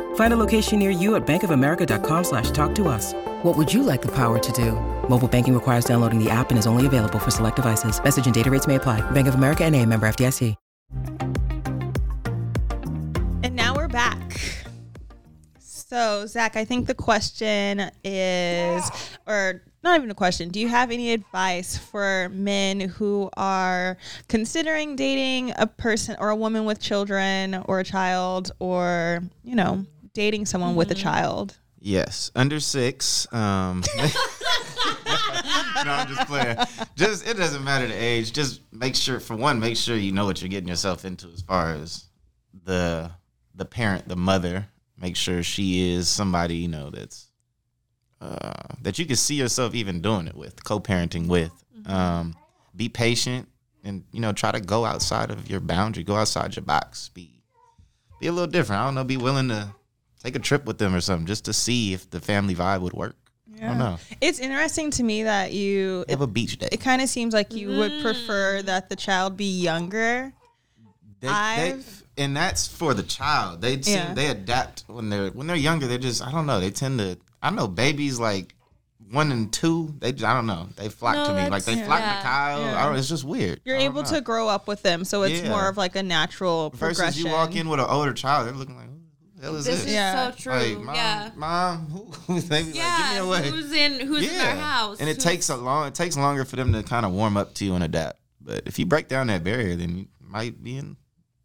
Find a location near you at bankofamerica.com slash talk to us. What would you like the power to do? Mobile banking requires downloading the app and is only available for select devices. Message and data rates may apply. Bank of America and a member FDIC. And now we're back. So, Zach, I think the question is, or not even a question, do you have any advice for men who are considering dating a person or a woman with children or a child or, you know, dating someone with a child? Yes, under six. Um, no, I'm just playing. Just it doesn't matter the age. Just make sure, for one, make sure you know what you're getting yourself into as far as the the parent, the mother. Make sure she is somebody you know that's uh, that you can see yourself even doing it with, co-parenting with. Um, be patient and you know try to go outside of your boundary, go outside your box. Be be a little different. I don't know. Be willing to take a trip with them or something just to see if the family vibe would work. I don't know. It's interesting to me that you, Have a beach day. it kind of seems like you would prefer mm. that the child be younger. They, they, I've- and that's for the child. They seem, Yeah. they adapt when they're when they're younger. They're just I don't know. They tend to I know babies like one and two. They just, I don't know. They flock No, to me like they that's- flock yeah. to Kyle. I don't, it's just weird. You're able know. to grow up with them, so it's Yeah. more of like a natural versus progression. you walk in with an older child. They're looking like who the hell is This this? is Yeah. so true. Like, mom, yeah. mom, who? they be Yeah. like, give me away. Who's in who's in their house? And it Who's- takes a long it takes longer for them to kind of warm up to you and adapt. But if you break down that barrier, then you might be in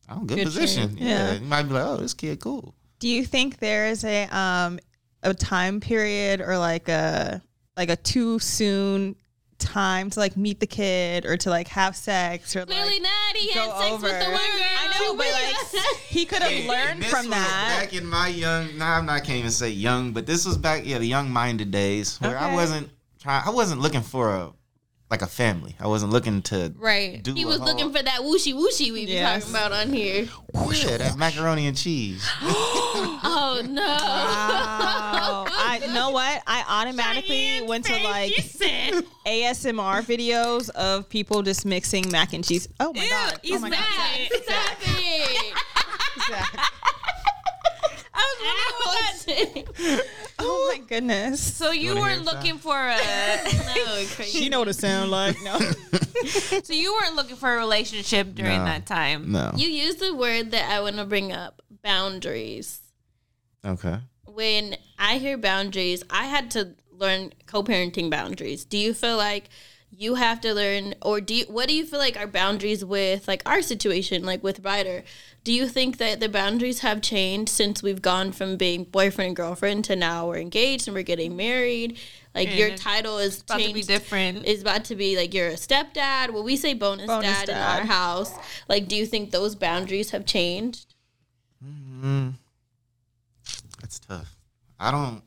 I don't good, Good position. Yeah. Yeah. You might be like, oh, this kid cool. Do you think there is a um a time period or like a like a too soon time to like meet the kid or to like have sex or Clearly like not. He had sex over. with the one girl. I know, but like he could have And learned this from was that. Back in my young, nah, I'm not can't even say young, but this was back, yeah, the young-minded days where I wasn't trying. I wasn't looking for a like a family. I wasn't looking to Right. do. he a was whole- looking for that wooshy wooshy we be talking about on here. yeah, that macaroni and cheese. Oh no. Wow. I know what? I automatically went to like ASMR videos of people just mixing mac and cheese. Oh my god. Oh my back. god. Stop it. Zach. I was wondering what that Oh my goodness. So you wanna weren't looking for a. No, crazy. She know what it sound like. No. so you weren't looking for a relationship during No. that time. No. You used the word that I want to bring up boundaries. Okay. When I hear boundaries, I had to learn co parenting boundaries. Do you feel like you have to learn, or do you, what do you feel like are boundaries with like our situation, like with Ryder? Do you think that the boundaries have changed since we've gone from being boyfriend and girlfriend to now we're engaged and we're getting married? Like And your title is About to be different. is about to be like you're a stepdad. Well, we say bonus, Bonus dad, in our house. Like, do you think those boundaries have changed? Mm, that's tough. I don't.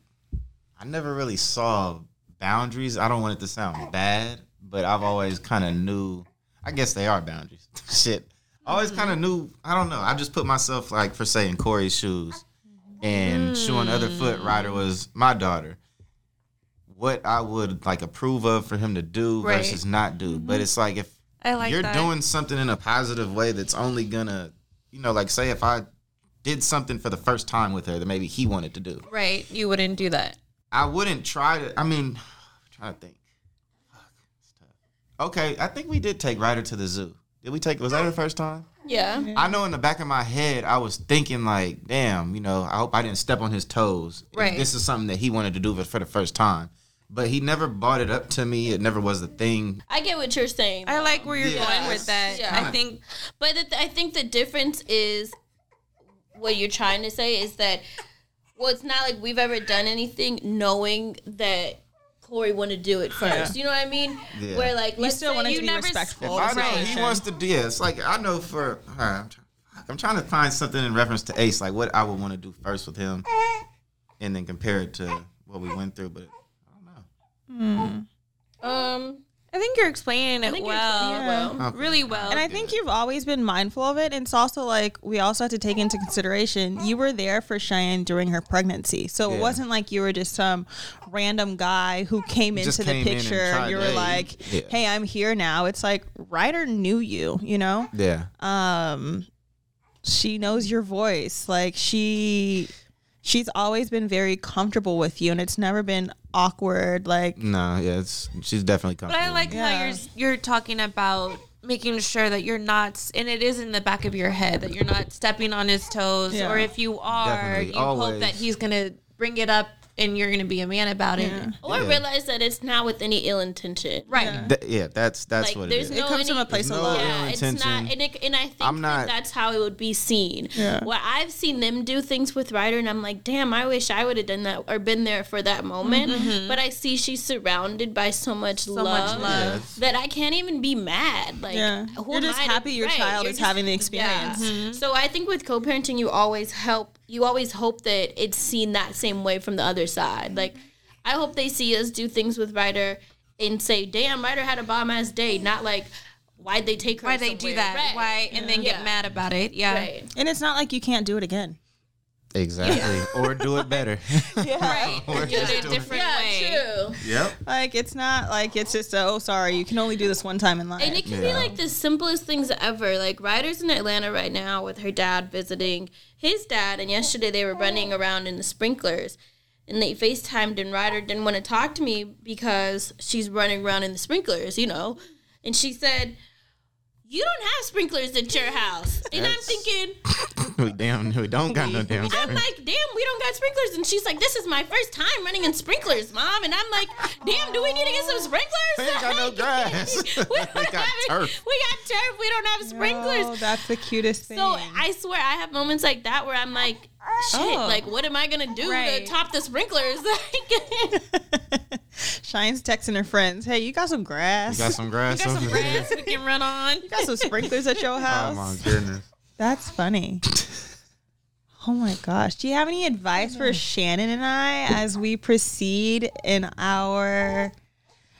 I never really saw boundaries. I don't want it to sound bad, but I've always kind of knew. I guess they are boundaries. Shit. I always kind of knew. I don't know. I just put myself like for say in Corey's shoes, and shoe on the other foot Ryder was my daughter. What I would like approve of for him to do Right. versus not do, but mm-hmm. it's like if I like you're that. doing something in a positive way that's only gonna, you know, like say if I did something for the first time with her that maybe he wanted to do, right. You wouldn't do that. I wouldn't try to. I mean, I'm trying to think. Fuck, it's tough. Okay, I think we did take Ryder to the zoo. Did we take? Was that her first time? Yeah. Mm-hmm. I know in the back of my head, I was thinking like, damn, you know, I hope I didn't step on his toes. if Right. This is something that he wanted to do for the first time, but he never brought it up to me. It never was the thing. I get what you're saying. I like where you're Yeah. going with that. Yeah. I think But the, I think the difference is what you're trying to say is that well, it's not like we've ever done anything knowing that Corey wanted to do it first. You know what I mean? Yeah. Where like You let's still say want you to be never respectful. If I know he wants to do yeah, it's like I know for all right, I'm, try- I'm trying to find something in reference to Ace, like what I would want to do first with him, and then compare it to what we went through. But I don't know. Um, I think you're explaining it well, explaining it well. Okay. really well. And I think you've always been mindful of it. And it's also like we also have to take into consideration you were there for Cheyenne during her pregnancy. So it wasn't like you were just some random guy who came Just into the came in and picture. you were hey, like, yeah. hey, I'm here now. It's like Ryder knew you, you know? Yeah, um she knows your voice like she she's always been very comfortable with you and it's never been awkward like no, yeah, it's she's definitely But comfortable. I like how you're you're talking about making sure that you're not, and it is in the back of your head that you're not stepping on his toes, Yeah. or if you are, Definitely, you hope that he's gonna bring it up and you're gonna be a man about it. or oh, Yeah. realize that it's not with any ill intention. Right. Th- yeah, that's that's Like, what it there's is. no it comes from a place There's of no love ill Yeah, it's not, intention. and, it, and I think I'm not- that that's how it would be seen. Yeah. Where I've seen them do things with Ryder, and I'm like, damn, I wish I would have done that or been there for that moment. Mm-hmm. Mm-hmm. But I see she's surrounded by so much So love, much love. Yes. that I can't even be mad. Like, Yeah. who You're am just I to- happy your child you're is having the yeah. experience. Mm-hmm. So I think with co-parenting, you always help. You always hope that it's seen that same way from the other side. Like, I hope they see us do things with Ryder and say, "Damn, Ryder had a bomb ass day." Not like, why'd they take her? Why they do that? Right. Why and then Yeah. get mad about it? Yeah. Right. and it's not like you can't do it again Exactly, or do it better. yeah Or Do it just a do it- different Yeah, way. true. Yep. like it's not like it's just oh sorry you can only do this one time in life And it can be like the simplest things ever. Like Ryder's in Atlanta right now with her dad visiting his dad, and yesterday they were running around in the sprinklers. And they FaceTimed, and Ryder didn't want to talk to me because she's running around in the sprinklers, you know. And she said, You don't have sprinklers at your house. And I'm thinking, we damn, we don't got no damn. Sprinklers. I'm like, damn, we don't got sprinklers. And she's like, this is my first time running in sprinklers, mom. And I'm like, damn, do we need to get some sprinklers? We ain't got no grass. we, We don't got have it. turf. we got turf. We don't have sprinklers. oh that's the cutest thing So I swear I have moments like that where I'm like, shit, Oh. like what am I gonna do Right. to top the sprinklers? Like, Shine's texting her friends hey you got some grass We got some grass Got some grass we can run on. you got some sprinklers at your house? Oh my goodness. That's funny. Oh my gosh. Do you have any advice for Shanan and I as we proceed in our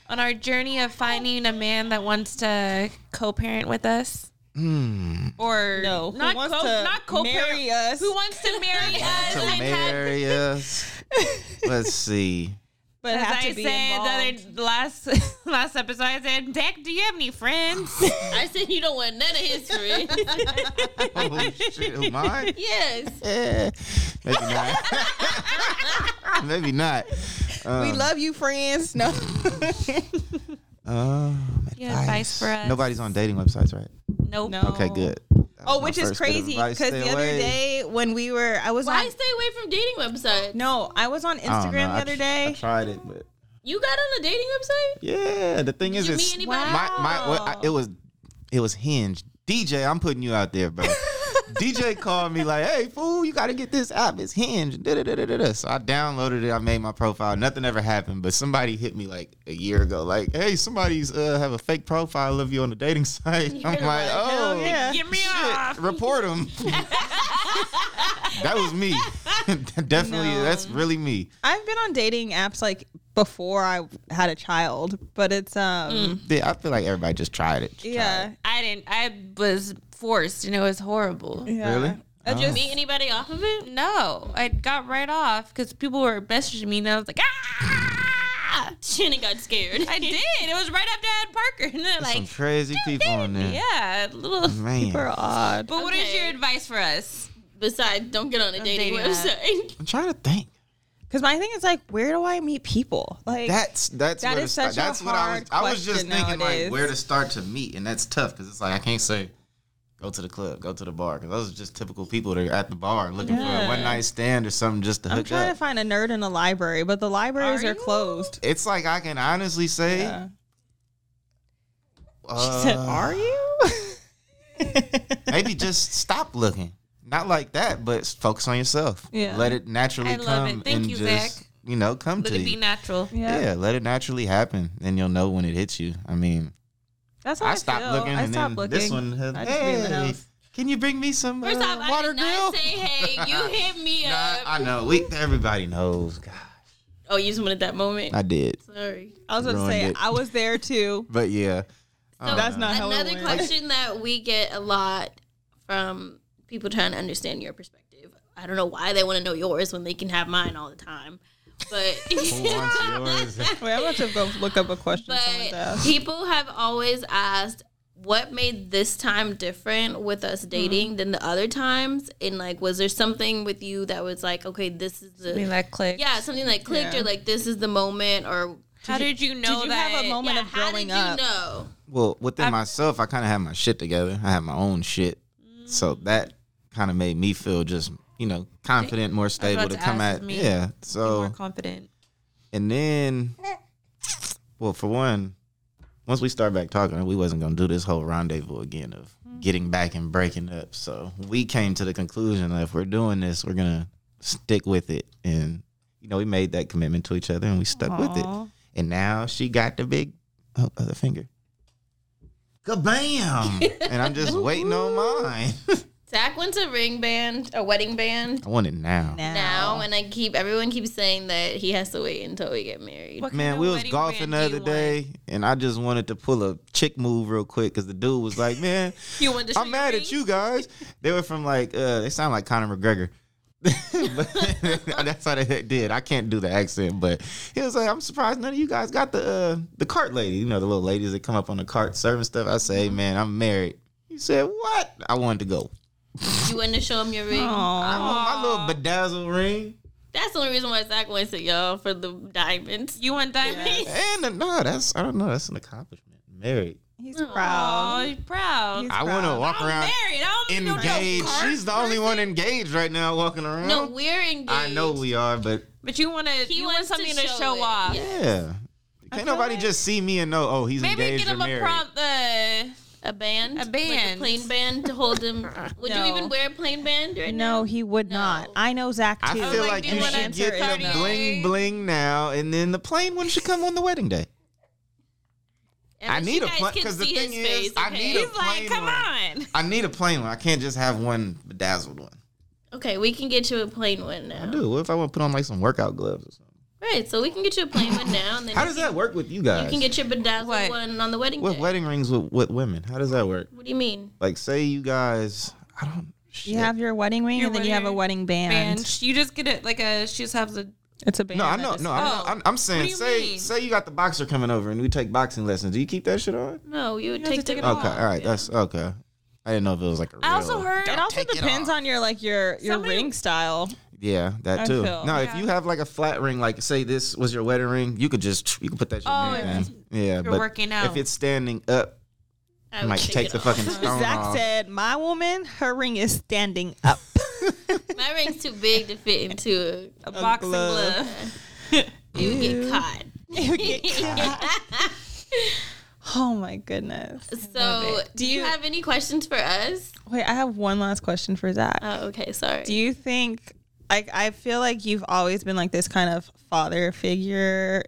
On our journey of finding a man that wants to co-parent with us. Or No, who not wants co- to not co-parent, marry us? Who wants to marry us? To and have- marry us. Let's see. but As I to be said the other last last episode, I said, Dak, do you have any friends? I said you don't want none of his friends. Oh shit, who mine? yes. Eh, maybe not. maybe not. we Um, love you, friends. No. Um, Yeah, advice for us. Nobody's on dating websites, right? Nope. No. Okay, good. Oh, which is first bit of crazy because Stay the other away. day when we were, I was Why on. stay away from dating websites? No, I was on I don't know. Instagram the other day. I tried it, but You got on a dating website? yeah, the thing is, you it's meet anybody? my my. What, I, it was it was Hinge. DJ, I'm putting you out there, bro. DJ called me like, "Hey, fool, you got to get this app. It's Hinge." Da-da-da-da-da. So I downloaded it. I made my profile. Nothing ever happened, but somebody hit me like a year ago, like, "Hey, somebody's uh, have a fake profile of you on the dating site." I'm like, like, "Oh, yeah. Get me shit, off. report him." that was me. Definitely, No. that's really me. I've been on dating apps like before I had a child, but it's um Yeah, I feel like everybody just tried it. Just tried yeah it. I didn't. I was forced, and it was horrible. yeah. Really? I just Meet anybody off of it? No, I got right off because people were messaging me, and I was like, ah! Shanan got scared. I did. It was right after I had Parker, and they're Some like, crazy people on there. yeah, little. Man, super odd. But what is your advice for us? Besides, don't get on a dating, dating website. I'm trying to think. Because my thing is like, where do I meet people? Like That's that's That where is to start. such a That's what I was. I was just question thinking nowadays. like where to start to meet, and that's tough because it's like I can't say go to the club, go to the bar, because those are just typical people that are at the bar looking for a one night stand or something just to hook up. I'm trying to find a nerd in the library, but the libraries Are are, closed. it's like I can honestly say. Yeah. Uh, She said, "Are you?" maybe just stop looking. Not like that, but focus on yourself. Yeah. Let it naturally I love come it. Thank and you, just Zach. you know come Let to it you. be natural. Yeah. yeah. let it naturally happen, and you'll know when it hits you. I mean, That's how I, I stopped feel. looking, I and stopped then looking. this one, has, I just be in the hey, house. can you bring me some First uh, off, I water did not grill? say, hey, you hit me Nah, up. I know. We everybody knows. God, oh, you just wanted that moment? I did, Sorry. I was going to Ruined say it. I was there too. but yeah. So That's not how it another went. question that we get a lot from people trying to understand your perspective. I don't know why they want to know yours when they can have mine all the time, but Who wants? Wait, I'm about to go look up a question but people have always asked what made this time different with us mm-hmm. dating than the other times and like was there something with you that was like okay this is the Something that clicked. yeah something that clicked Yeah. or like this is the moment or How did you know Did you that? have a moment yeah, of how growing did up? you know Well, within myself, I kind of had my shit together. I had my own shit, so mm. that kind of made me feel just you know confident, more stable to to come at. me. Yeah. More So confident. and then, well, for one, once we start back talking, we wasn't gonna do this whole rendezvous again of mm-hmm. getting back and breaking up. So we came to the conclusion that if we're doing this, we're gonna stick with it, and you know we made that commitment to each other, and we stuck with it. And now she got the big oh, other finger. Kabam! and I'm just waiting on mine. Zach wants a ring band a wedding band I want it now. Now. now and I keep everyone keeps saying that he has to wait until we get married What Man, kind we of was wedding golfing the do other you day, and I just wanted to pull a chick move real quick because the dude was like, "Man, you want to I'm mad ring? at you guys." They were from like, uh, they sound like Conor McGregor. that's how they did. I can't do the accent, but he was like, "I'm surprised none of you guys got the uh, the cart lady. You know, the little ladies that come up on the cart serving stuff." I say, Mm-hmm. "Man, I'm married." He said, "What?" I wanted to go. You want to show him your ring I want my little bedazzle ring. that's the only reason why Zach wants to y'all for the diamonds You want diamonds? And uh, no, that's I don't know. That's an accomplishment. Married. He's Oh, proud. you're proud. He's I want to walk I'm around married. I don't need no engaged. cart She's the only one engaged right now, walking around. no we're engaged I know we are, but But you want to. He You want wants to something to show show, off. Yeah. yeah, can't nobody just see me and know, oh, he's engaged. Maybe engaged get or him a married. prompt. Uh, a band A like band. a plain band to hold him would No. you even wear a plain band right now No, he would No. not. I know Zach too. I too. feel oh, like, like you you wanna should get party? the bling bling now, and then the plain one should come on the wedding day. And I need you a guys pla- can 'cause the thing his is, face, I okay? need a he's like, plain come one. on. I need a plain one. I can't just have one bedazzled one. okay we can get you a plain one now I do. What if I want to put on like some workout gloves or something? Right so we can get you a plain one now and then How you does can, that work with you guys? you can get your bedazzled What? one on the wedding with day wedding rings with, with women. How does that work? what do you mean Like, say you guys, I don't. Shit. You have your wedding ring Your and then you have a wedding wedding band. band. You just get it like a. She just has a. It's a band. No, I know. No, I am Oh. not, I'm, I'm saying, What do you say, mean? say you got the boxer coming over and we take boxing lessons. Do you keep that shit on? no you would You take to take the it Okay, off. all right, that's okay. I didn't know if it was like a real. Also heard. It also depends on your like your your Somebody- ring style. Yeah, that I too. feel- no, if you have like a flat ring, like say this was your wedding ring, you could just you could put that shit Oh, in. if there. Yeah, you're but working out. if it's standing up, I I might take it the off. fucking stone Zach off. said, "My woman, her ring is standing up." My ring's too big to fit into a boxing glove. glove. a. You get caught. You get caught. oh my goodness. So, do Do you you- have any questions for us? Wait, I have one last question for Zach. Oh, okay. Sorry. Do you think like I feel like you've always been like this kind of father figure,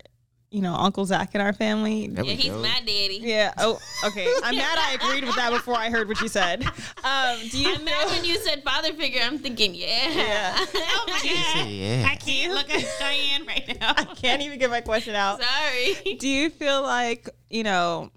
you know, Uncle Zach in our family? There we yeah, he's go. my daddy. Yeah. Oh, okay. I'm mad I agreed with that before I heard what you said. Um, do you I'm mad when you said father figure. I'm thinking, yeah. Yeah. Oh my god. Yeah. I can't look at Diane right now. I can't even get my question out. Sorry. Do you feel like, you know,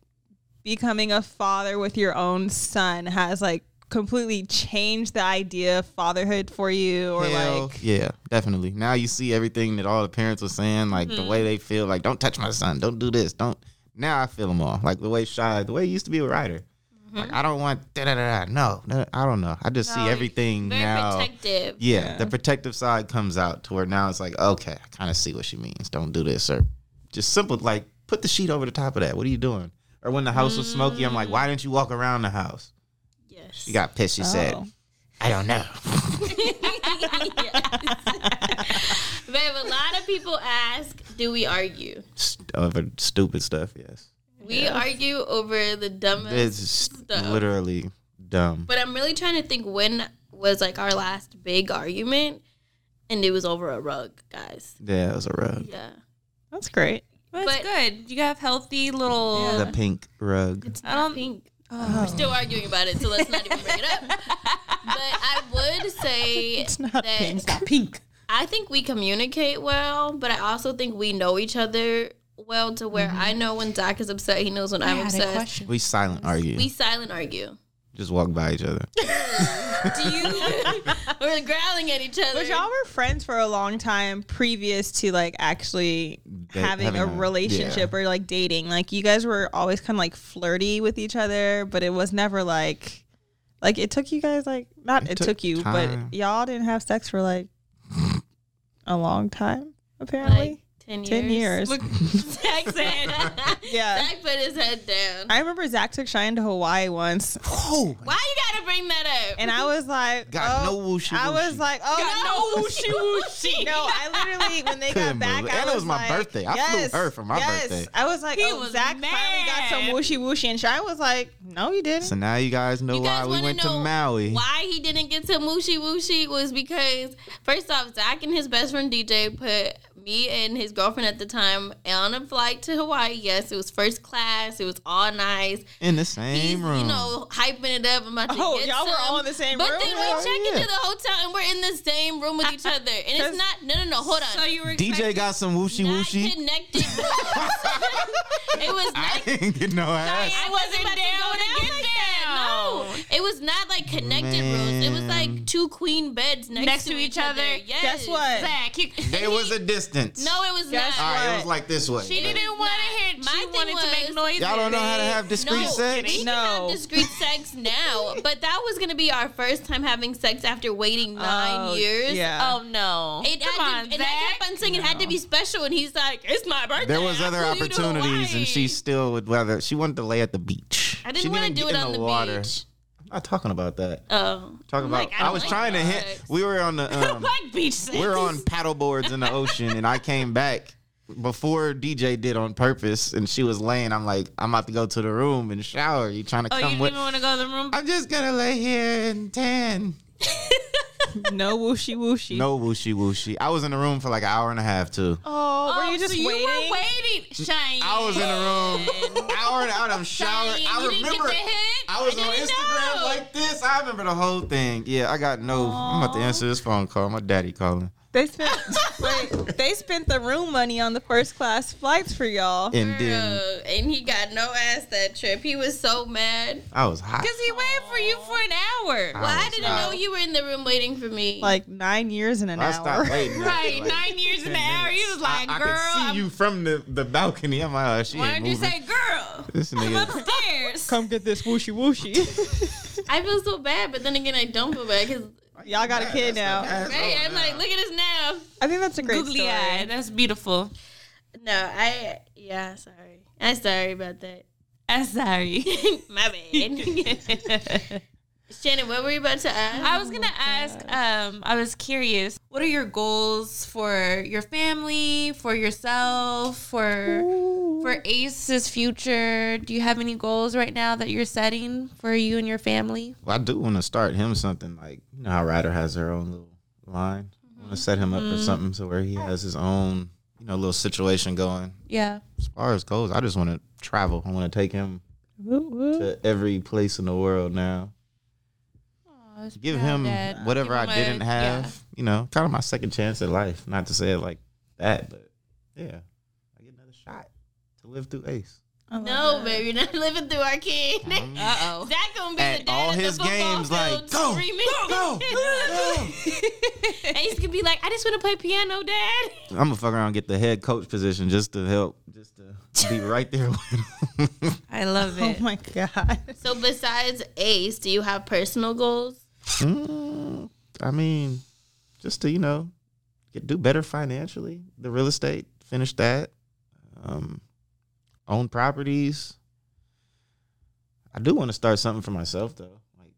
becoming a father with your own son has like completely changed the idea of fatherhood for you or Hell, like yeah, definitely. Now you see everything that all the parents were saying, like the way mm-hmm. they feel, like don't touch my son, don't do this, don't. Now I feel them all, like the way shy, the way he used to be a writer. Mm-hmm. Like I don't want da da da. No, no, I don't know. I just see everything Very now. protective. Yeah, Yeah. the protective side comes out to where now it's like, okay, I kind of see what she means. Don't do this, or just simple like put the sheet over the top of that. What are you doing? Or when the house was smoky, I'm like, mm. why didn't you walk around the house? Yes. She got pissed. She said, Oh. I don't know. Babe, a lot of people ask, do we argue? St- uh, over stupid stuff. Yes, We argue over the dumbest it's stuff. literally dumb. But I'm really trying to think when was like our last big argument, and it was over a rug, guys. Yeah, it was a rug. Yeah. That's great. But it's But- good. You have healthy little. The pink rug. It's I don't- pink. We're oh. still arguing about it, so let's not even bring it up. But I would say It's not that pink. pink. I think we communicate well, but I also think we know each other well to where I mm-hmm. know when Zach is upset, he knows when I'm upset. We silent argue. We silent argue. just walk by each other. Do you? We're growling at each other. But y'all were friends for a long time previous to like actually Da- having, having a a- relationship or like dating. Like you guys were always kind of like flirty with each other, but it was never like like it took you guys like not it, It took, took you, time. but y'all didn't have sex for like a long time apparently. Like ten years. 10 years. Look, Zach said. yeah. Zach put his head down. I remember Zach took Cheyenne to Hawaii once, Oh, Why you gotta bring that up? and I was like, got oh, no wooshy. I was wooshy. like, oh Got no, no wooshy wooshy. No, I literally when they got Couldn't back, believe it. I And was it was my like, birthday. I flew her for my birthday. I was like, He oh, was Zach finally got some mad. wooshy wooshy, and Shy was like, no, you didn't. So now you guys know You why guys we wanna went to Maui. Why he didn't get to Mooshy Wooshy was because first off, Zach and his best friend DJ put me and his girlfriend at the time on a flight to Hawaii. Yes, it was first class. It was all nice. In the He's, same room. you know, hyping it up. I'm about to Oh, get y'all were all in the same but room? But then we Hell check yeah. into the hotel and we're in the same room with each other. And it's Cause- not, no, no, no, hold on. So you were DJ expecting- got some wooshy not wooshy. connected rooms. it was I not didn't get no ass. I wasn't down about to go to down get like that. No, it was not like connected rooms. It was Man. like two queen beds next, Next to each other. Yes. Guess what? Zach, you, There was a distance. No, it was Guess not. All right, it was like this way. she didn't want to hear. My She thing wanted to make was- noises. Y'all don't know how to have discreet no, sex? we can No. have discreet sex now, but that was gonna be our first time having sex after waiting oh, nine Oh, years. yeah. Oh no! It Come had on, to, and I kept on saying it had to be special, and he's like, "It's my birthday." There was other flew you to opportunities, and she still would rather. She wanted to lay at the beach. I didn't want to do it on the, water. beach. I'm not talking about that. Oh, Talking about. like, I, don't was like trying to hit. We were on the. Um, like beach sex. we were on paddle boards in the ocean, and I came back before DJ did on purpose, and she was laying. I'm like, I'm about to go to the room and shower. You trying to Oh, you come didn't with? even want to go to the room. I'm just gonna lay here and tan. no wooshy wooshy. No wooshy wooshy. I was in the room for like an hour and a half too. Oh, were Oh, you just so you waiting? were waiting, Shane. I was in the room, hour and out. I'm showering. Shane, I you didn't get remember. the hint? I was I on Instagram know. like this. I remember the whole thing. Yeah, I got no. I'm about to answer this phone call. My daddy calling. They spent wait, they spent the room money on the first class flights for y'all. And then Girl, and he got no ass that trip. He was so mad. I was hot. Because he waited for you for an hour. I Well, I was didn't hot. know you were in the room waiting for me. Like nine years in an I hour. stopped waiting. Right, like, nine years in 10 the hour. He minutes. was like, I, I "Girl, could see I'm- you from the, the balcony. I'm like, oh, she Why ain't did you moving. say, girl? this I'm nigga. upstairs. Come get this wooshy wooshy. I feel so bad, but then again, I don't feel bad because Why Y'all got a kid now. Right? I'm like, look at us now. I think that's a great Googly story. eye. That's beautiful. No, I yeah, sorry. I'm sorry about that. I'm sorry. My bad. Shanan, what were you about to ask? I was gonna ask. Um, I was curious. What are your goals for your family, for yourself, for for Ace's future? Do you have any goals right now that you're setting for you and your family? Well, I do want to start him something like you know how Ryder has her own little line. I want to set him up for something so where he has his own you know little situation going. Yeah. As far as goals, I just want to travel. I want to take him to every place in the world now. Give him Dad. whatever Give I him a- didn't have. You know, kind of my second chance at life. Not to say it like that, but yeah, I get another shot to live through Ace. no, baby, you're not living through our kid. Uh oh. Zach gonna be At the dad all at the his football games, like, field go, screaming. go, go. Ace could be like, I just want to play piano, Dad. I'm gonna fuck around and get the head coach position just to help, just to be right there with him. I love it. Oh my god. So besides Ace, do you have personal goals? Mm, I mean, just to you know, get do better financially. The real estate, finish that. Um, own properties. I do want to start something for myself though, like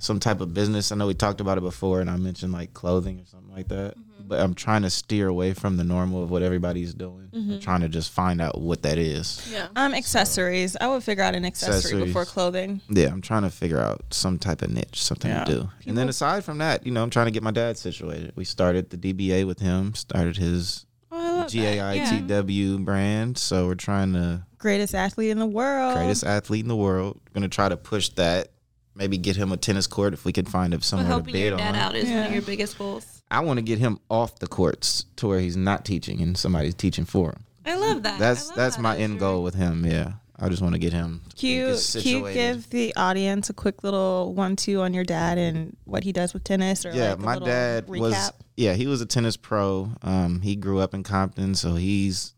some type of business. I know we talked about it before, and I mentioned like clothing or something like that. But I'm trying to steer away from the normal of what everybody's doing. I'm trying to just find out what that is. Yeah. Um, accessories. I would figure out an accessory before clothing. Yeah, I'm trying to figure out some type of niche, something Yeah. to do. and then aside from that, you know, I'm trying to get my dad situated. We started the DBA with him, started his Oh, G A I T W brand. So we're trying to Greatest athlete in the world. greatest athlete in the world. We're gonna try to push that. Maybe get him a tennis court if we can find him So somewhere to helping bid your dad on. out is one of your biggest goals. I want to get him off the courts to where he's not teaching and somebody's teaching for him. I love that. That's love that's that. my end goal with him. Yeah, I just want to get him. Can you, can you give the audience a quick little one-two on your dad and what he does with tennis? Or yeah, like my dad was yeah, he was a tennis pro. Um, he grew up in Compton, so he's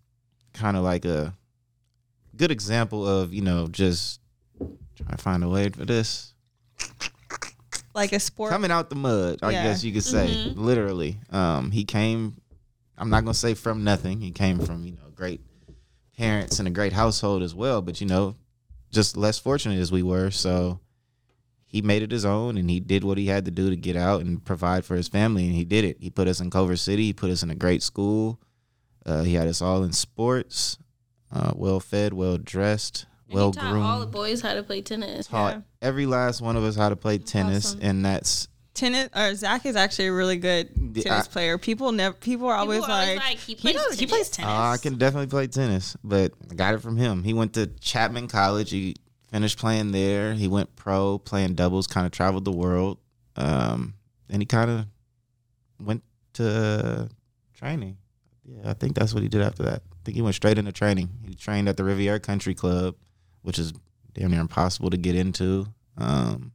kind of like a good example of you know just trying to find a way for this like a sport. coming out the mud. I Yeah. guess you could say literally. Um, he came. I'm not gonna say from nothing. He came from you know great parents and a great household as well, but you know just less fortunate as we were. So he made it his own and he did what he had to do to get out and provide for his family and he did it. He put us in Culver City. He put us in a great school. Uh, he had us all in sports, uh, well fed, well dressed, well he taught all the boys how to play tennis. Taught Yeah. every last one of us how to play tennis, Awesome. and that's tennis or Zach is actually a really good tennis I- player. People never people are always, People are always like, like, he he, plays knows he tennis." plays tennis. Uh, I can definitely play tennis, but I got it from him. He went to Chapman College. He finished playing there. He went pro, playing doubles, kind of traveled the world. Um, and he kind of went to training. Yeah, I think that's what he did after that. I think he went straight into training. He trained at the Riviera Country Club, which is damn near impossible to get into. Um,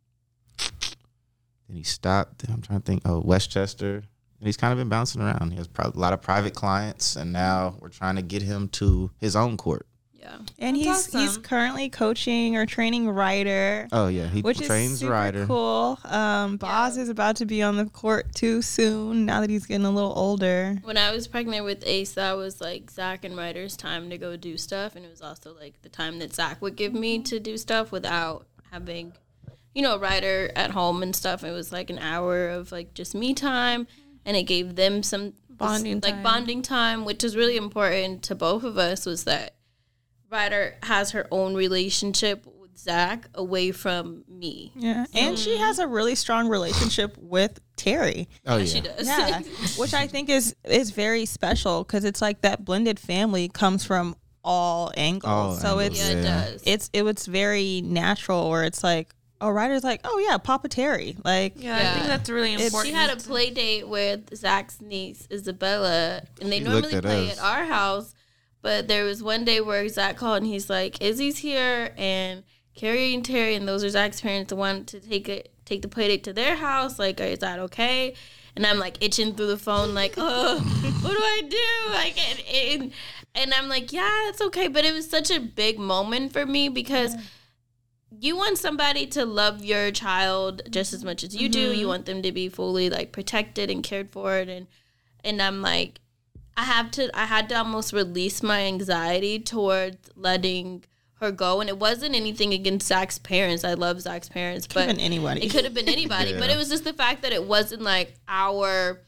then he stopped. I'm trying to think. Oh, Westchester. And he's kind of been bouncing around. He has pro- a lot of private clients, and now we're trying to get him to his own court. Yeah. and he's That's he's awesome. currently coaching or training Ryder. Oh yeah, he Which trains is super Ryder. cool. Um, Boz is about to be on the court too soon. Now that he's getting a little older. When I was pregnant with Ace, that was like Zach and Ryder's time to go do stuff, and it was also like the time that Zach would give me to do stuff without having, you know, Ryder at home and stuff. It was like an hour of like just me time, and it gave them some Bonding like time. bonding time, which is really important to both of us. Was that Ryder has her own relationship with Zach away from me. Yeah, and she has a really strong relationship with Terry. Oh yeah, She does. Yeah, which I think is is very special because it's like that blended family comes from all angles. All so angles, yeah, it's it does. it's it was very natural where it's like, oh, Ryder's like, oh yeah, Papa Terry, like Yeah, I think that's really important. She had a play date with Zach's niece Isabella, and they She normally play us. at our house. But there was one day where Zach called and he's like, "Izzy's here, and Carrie and Terry, and those are Zach's parents, want to take it, take the play date to their house. Like, is that okay?" And I'm like itching through the phone, like, "Oh, what do I do?" Like, and, and and I'm like, "Yeah, it's okay." But it was such a big moment for me because you want somebody to love your child just as much as you do. You mm-hmm. want them to be fully like protected and cared for, and and I'm like, I have to. I had to almost release my anxiety towards letting her go, and it wasn't anything against Zach's parents. I love Zach's parents, but it could have been anybody. It could have been anybody, but it was just the fact that it wasn't like our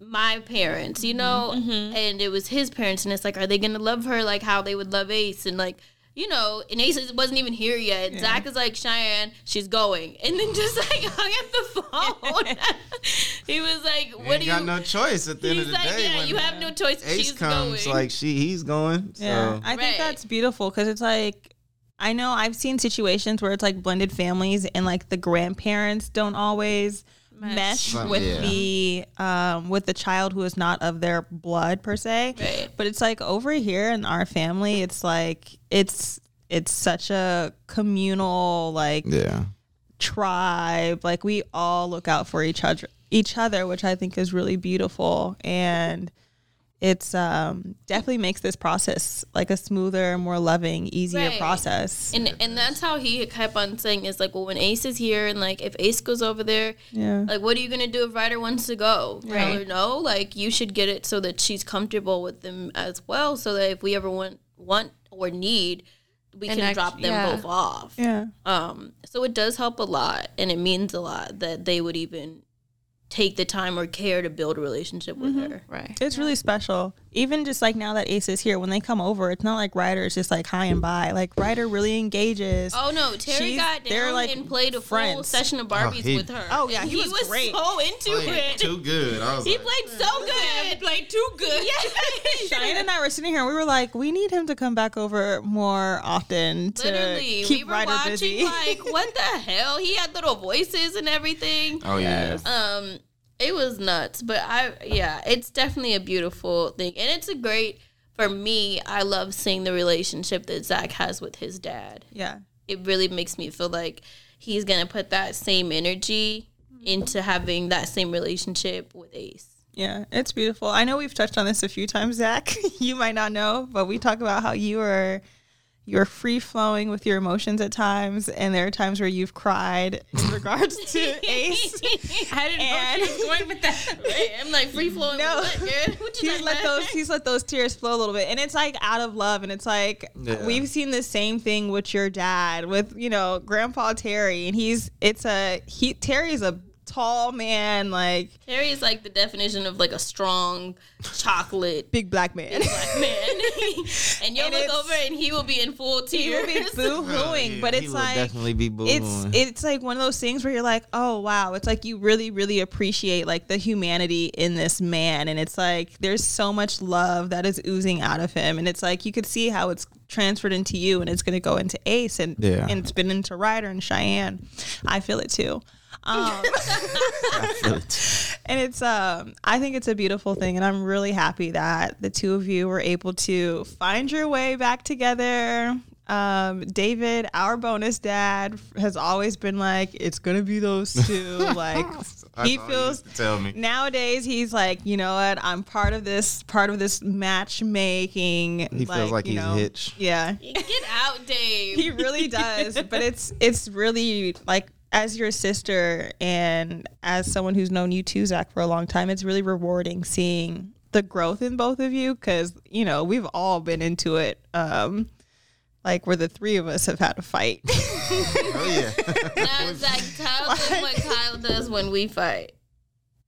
my parents, you know, mm-hmm. Mm-hmm. and it was his parents, and it's like, are they gonna love her like how they would love Ace, and like. You know, and Ace wasn't even here yet. Zach is like, Cheyenne, she's going. And then just like hung up the phone. he was like, What ain't do got you got no choice at the end of the like, day. yeah, when you have no choice. Ace She's comes, going. like she, he's going. Yeah, So I think that's beautiful because it's like I know I've seen situations where it's like blended families and like the grandparents don't always mesh Some- with yeah. the um with the child who is not of their blood per se. Right. But it's like over here in our family, it's like it's it's such a communal like yeah, tribe. Like we all look out for each other each other, which I think is really beautiful and it's um definitely makes this process like a smoother, more loving, easier Right. process. and and that's how he kept on saying is like, well, when Ace is here, and like if Ace goes over there, Yeah. like what are you gonna do if Ryder wants to go? Tell her no. Like you should get it so that she's comfortable with them as well, so that if we ever want want or need, we And can act- drop them yeah. both off. yeah. Um, so it does help a lot, and it means a lot that they would even take the time or care to build a relationship with mm-hmm. her. Right. It's really special. Even just like now that Ace is here, when they come over, it's not like Ryder is just like hi and bye. Like Ryder really engages. Oh no, Terry She's- got they're, down like, and played a full session of Barbies he- with her. Oh, yeah, And he was great. so into Played it. too good. I was He like, played so good. played too good. Cheyenne and I were sitting here and we were like, we need him to come back over more often to Literally, keep we were Ryder watching busy. like what the hell? He had little voices and everything. oh yeah, Um, it was nuts, but I yeah, it's definitely a beautiful thing, and it's a great for me. I love seeing the relationship that Zach has with his dad. yeah. It really makes me feel like he's gonna put that same energy into having that same relationship with Ace. Yeah, it's beautiful. I know we've touched on this a few times, Zach. you might not know, but we talk about how you are you're free flowing with your emotions at times, and there are times where you've cried in regards to Ace. I didn't And- know she was going with that. Right? I'm like free flowing. No. with what, girl? What you he's let those he's let those tears flow a little bit and it's like out of love and it's like Yeah. we've seen the same thing with your dad with you know grandpa terry and he's it's a he terry's a tall man like Terry is like the definition of like a strong chocolate big black man. black man. and you'll And look over and he will be in full he will tears. be boo-hooing Yeah, but he it's will like definitely be boo it's it's like one of those things where you're like oh wow. It's like you really really appreciate like the humanity in this man. And it's like there's so much love that is oozing out of him. And it's like you could see how it's transferred into you and it's going to go into ace and Yeah. and it's been into ryder and cheyenne. I feel it too um, and it's um i think it's a beautiful thing and i'm really happy that the two of you were able to find your way back together um david our bonus dad has always been like it's gonna be those two like he feels tell me. nowadays he's like you know what i'm part of this part of this matchmaking He feels like you he's know, Hitch. yeah Get out, Dave. he really does but it's it's really like as your sister and as someone who's known you too zach for a long time it's really rewarding seeing the growth in both of you because you know we've all been into it um like where the three of us have had a fight Oh yeah. now, Zach, tell them what Kyle does when we fight.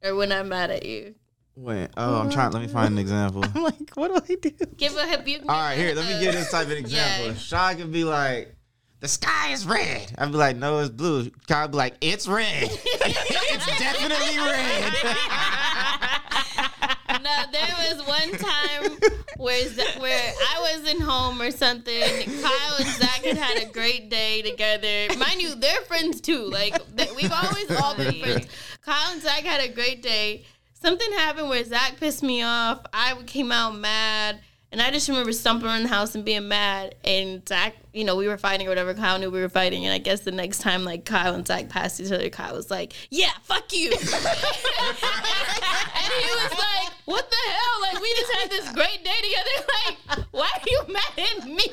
Or when I'm mad at you. Wait. Oh, I'm trying. Let me find an example. i'm like what do i do Give a hip. You can All give right, a- here. Let me give this type of example. Yeah. Shaw could be like, "The sky is red." I'd be like, "No, it's blue." Kyle would be like, "It's red. it's definitely red." No, there was one time where Z- where I was in home or something. Kyle and Zach had had a great day together. Mind you, they're friends too. Like th- we've always all been friends. Kyle and Zach had a great day. Something happened where Zach pissed me off. I came out mad. And I just remember stumping around the house and being mad. And Zach, you know, we were fighting or whatever. Kyle knew we were fighting. And I guess the next time, like, Kyle and Zach passed each other, Kyle was like, yeah, fuck you. and he was like, what the hell? Like, we just had this great day together. Like, why are you mad at me?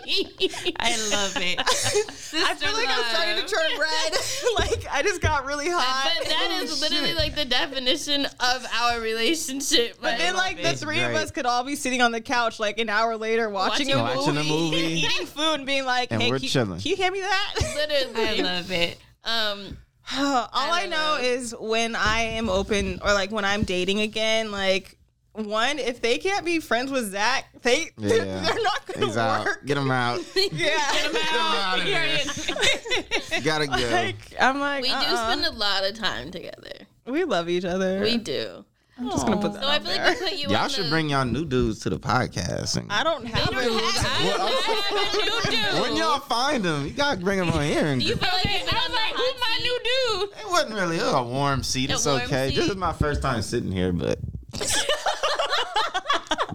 I love it. I feel like I'm starting to turn red. like I just got really hot. But that is literally like the definition of our relationship. But then, like, the It's three of us could all be sitting on the couch, like an hour later, watching, a, Watching movie, a movie. eating food, and being like, And "Hey, we're can, chilling. can you hand me that?" literally. I love it. Um, all I, don't know, know. is when I am open, or like when I'm dating again, like. One, if they can't be friends with Zach, they Yeah. they're not gonna He's out. work. Get him out. Yeah, Get him out of here. Gotta go. like I'm like, we do uh-uh. spend a lot of time together. we love each other. We do. I'm just gonna put that So I out feel there. like we put you. Y'all on should the, bring y'all new dudes to the podcast. And I don't have I it. don't have a new dude. when y'all find them, you gotta bring them on here. And Do you feel like you've been on the hot seat? dude? it wasn't really it was a warm seat. A It's warm okay. seat. This is my first time sitting here, but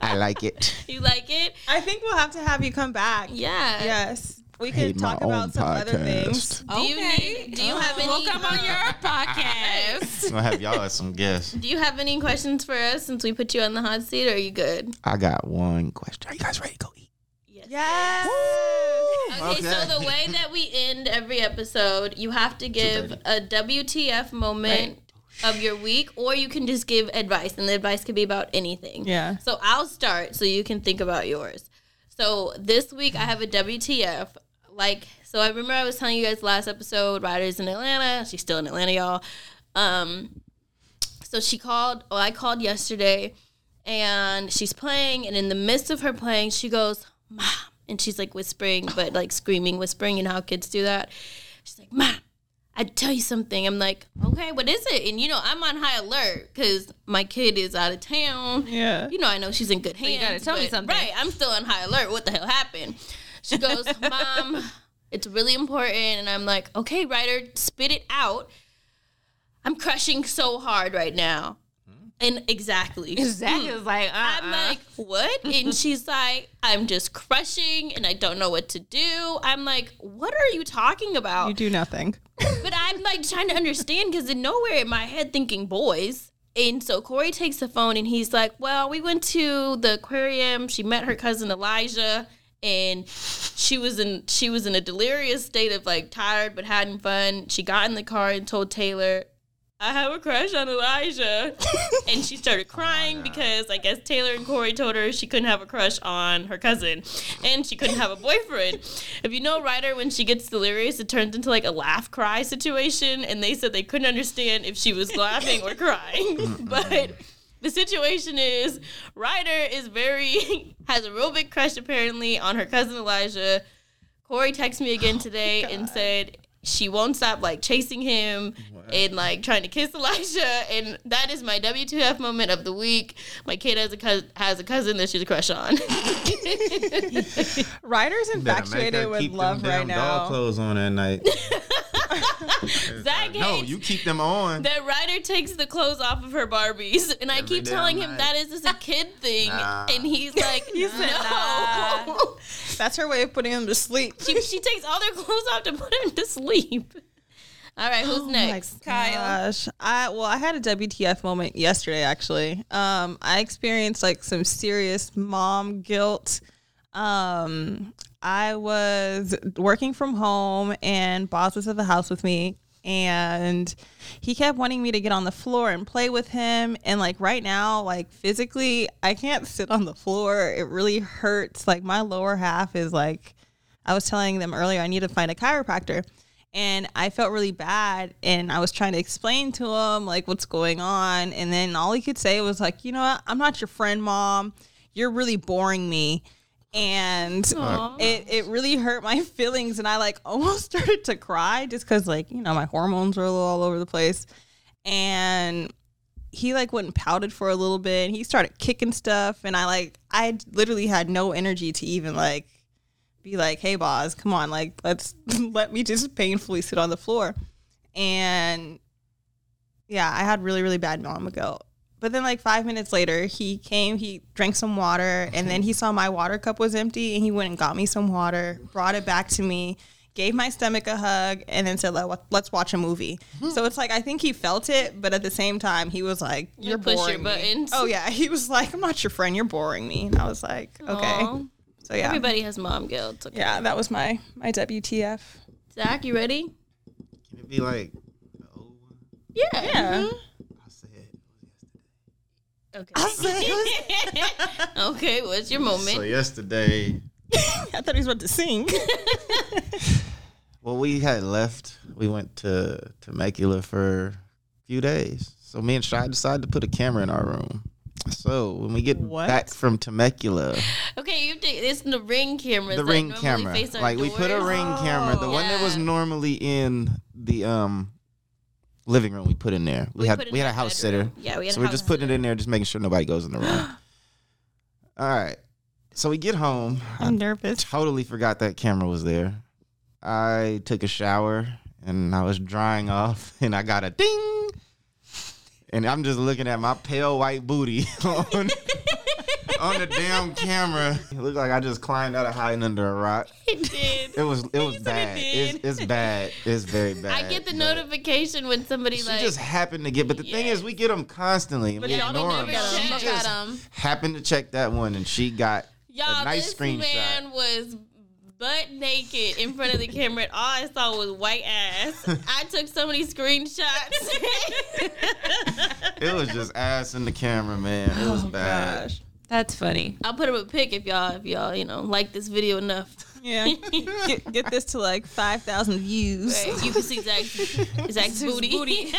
I like it. You like it? I think we'll have to have you come back. Yeah. Yes, we Hate could talk about some other things. Do you need? Do you oh, have any? We'll come on your podcast. I'm have y'all as some guests. Do you have any questions for us since we put you on the hot seat? Or are you good? I got one question. Are you guys ready to go eat? Yes. Okay, so the way that we end every episode, you have to give a WTF moment of your week, or you can just give advice, and the advice could be about anything. Yeah. So I'll start so you can think about yours. So this week I have a WTF. Like, so I remember I was telling you guys last episode, Ryder's in Atlanta. She's still in Atlanta, y'all. Um, so she called, oh, I called yesterday and she's playing. And in the midst of her playing, she goes, Mom. And she's like whispering, but like screaming, whispering. You know how kids do that? She's like, Mom, I'd tell you something. I'm like, okay, what is it? And you know, I'm on high alert because my kid is out of town. Yeah. You know, I know she's in good hands. you gotta tell me something. Right. I'm still on high alert. What the hell happened? She goes, Mom, it's really important. And I'm like, okay, Ryder, spit it out. I'm crushing so hard right now. Hmm? And exactly. Zach hmm. is like, uh-uh. I'm like, what? And she's like, I'm just crushing and I don't know what to do. I'm like, what are you talking about? You do nothing. But I'm like trying to understand because in nowhere in my head thinking boys. And so Corey takes the phone and he's like, Well, we went to the aquarium. She met her cousin Elijah and she was in she was in a delirious state of like tired but having fun. She got in the car and told Taylor, I have a crush on Elijah. and she started crying because I guess Taylor and Corey told her she couldn't have a crush on her cousin and she couldn't have a boyfriend. If you know Ryder, when she gets delirious, it turns into like a laugh cry situation. And they said they couldn't understand if she was laughing or crying. but the situation is Ryder is very, has a real big crush apparently on her cousin Elijah. Corey texted me again oh today and said she won't stop like chasing him and like trying to kiss Elijah, and that is my WTF moment of the week. My kid has a cousin, has a cousin that she's a crush on. Ryder's infatuated with keep them love right damn dog now. clothes on that night. Zach no, you keep them on. that Ryder takes the clothes off of her Barbies, and I keep telling him night. that is just a kid thing, Nah. and he's like, He said, no. That's her way of putting him to sleep. she, she takes all their clothes off to put him to sleep. All right, who's next? Kyle. Gosh, I well, I had a WTF moment yesterday. Actually, um, I experienced like some serious mom guilt. Um, I was working from home, and Boz was at the house with me, and he kept wanting me to get on the floor and play with him. And like right now, like physically, I can't sit on the floor. It really hurts. Like my lower half is like. I was telling them earlier, I need to find a chiropractor and I felt really bad and I was trying to explain to him like what's going on and then all he could say was like, "You know what? I'm not your friend, mom. You're really boring me." And it it really hurt my feelings and I like almost started to cry just cuz like, you know, my hormones were a little all over the place. And he like went and pouted for a little bit and he started kicking stuff and I like I literally had no energy to even like be like, "Hey, Boz, come on, like let's let me just painfully sit on the floor." And yeah, I had really really bad mom guilt. But then like 5 minutes later, he came, he drank some water, and then he saw my water cup was empty and he went and got me some water, brought it back to me, gave my stomach a hug and then said, Let, "Let's watch a movie." Mm-hmm. so it's like I think he felt it, but at the same time, he was like, "You're push your boring me." buttons. Oh yeah, he was like, "I'm not your friend. You're boring me." And I was like, "Okay." Aw. So yeah, Everybody has mom guilt. Okay. yeah, that was my my WTF. Zach, you ready? Can it be like, Yeah. Yeah. I said. Okay. okay, what's your moment? So yesterday, I thought he was about to sing. well, we had left. We went to Temecula for a few days. So me and Shy decided to put a camera in our room. So when we get What? back from Temecula, Okay, you have to. It's the ring camera. the that ring normally camera, face our like we put a doors. ring camera, the one that was normally in the um living room, we put in there. We, We had we had a house bedroom. sitter. Yeah, we had so a we're just putting it in there, just making sure nobody goes in the room. All right. So we get home. I'm nervous. totally forgot that camera was there. I took a shower and I was drying off and I got a ding. And I'm just looking at my pale white booty on, on the damn camera. It looked like I just climbed out of hiding under a rock. It did. It was it was bad. It's, it's bad. It's very bad. I get the notification when somebody She like. just happened to get, but the thing is, we get them constantly. And But we y'all ignore don't them. never She check just at 'em. happened to check that one, and she got Y'all, a nice this screenshot. man was butt naked in front of the camera, and all I saw was white ass. I took so many screenshots. It was just ass in the camera, man. It was oh, bad. Gosh. That's funny. I'll put up a pic if y'all, if y'all, you know, like this video enough. Yeah. get, get this to like 5,000 views. Right, You can see Zach's, Zach's booty. booty.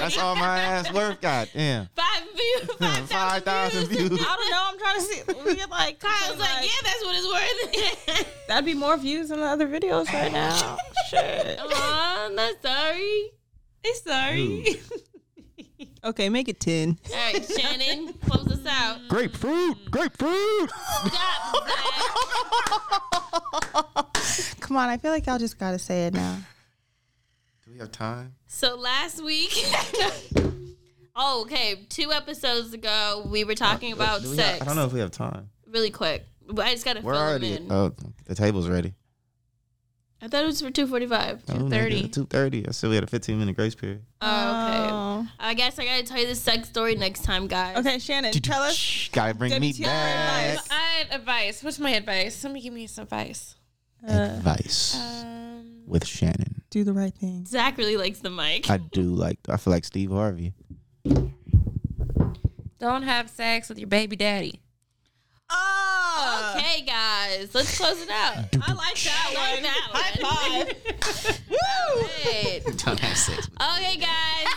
That's all my ass worth. God damn. Five views. Five Five thousand views. I don't know. I'm trying to see. We like, I was like, yeah, that's what it's worth. that'd be more views than the other videos right now. Shit. Aw, I'm not sorry. I'm sorry. Okay, make it 10. All right, Shanan, close us out. Grapefruit. Grapefruit. Stop, Zach. Come on, I feel like y'all just gotta say it now. Do we have time? So last week, oh, okay, two episodes ago, we were talking about Uh, Do we sex. have- I don't know if we have time. Really quick, but I just gotta We're fill them already. in. Oh, the table's ready. I thought it was for two forty-five. Oh, 2:30. Two thirty. I said we had a fifteen minute grace period. Oh, okay. Oh. I guess I gotta tell you the sex story next time, guys. Okay, Shanan, Did you tell us. Shh, Gotta bring me back. advice. I had advice. What's my advice? Somebody give me some advice. Advice Um, with Shanan. Do the right thing. Zach really likes the mic. I do like. I feel like Steve Harvey. don't have sex with your baby daddy. Oh, Okay, guys, let's close it out. I like that I like one. that High one. five. Woo! Don't have sex. Okay, guys.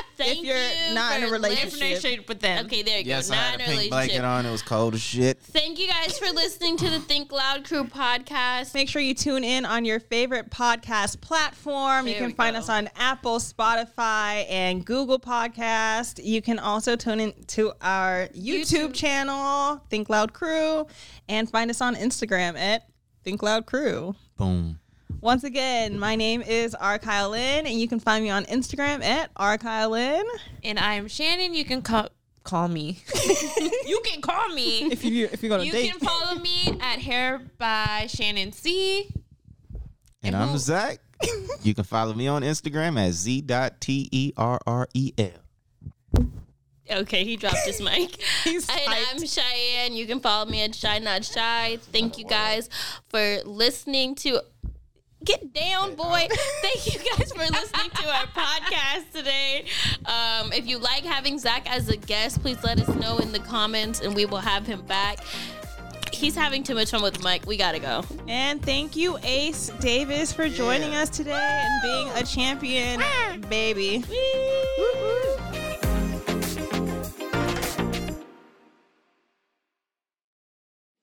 Thank you're you not in a relationship. listening- with them. Okay, there you Yes, go. I Not had a in a pink relationship. blanket on. It was cold as shit. Thank you guys for listening to the Think Loud Crew podcast. Make sure you tune in on your favorite podcast platform. you can find go. us on Apple, Spotify, and Google Podcast. You can also tune in to our YouTube, YouTube. channel, Think Loud Crew, and find us on Instagram at Think Loud Crew. Boom. Once again, my name is R. Kyle Lynn, and you can find me on Instagram at R. Kyle Lynn. And I'm Shanan. You can call call me. you can call me. If you if you go to date. You date, can follow me at Hair by Shanan C. And And I'm who- Zach. you can follow me on Instagram at z.terrel. Okay, he dropped his mic. He's and hyped. I'm Cheyenne. You can follow me at Shy Not Shy. Thank you guys for listening to. Get down, boy. Thank you guys for listening to our podcast today. Um, if you like having Zach as a guest, please let us know in the comments and we will have him back. He's having too much fun with Mike. We gotta go. And thank you, Ace Davis, for joining us today and being a champion, baby.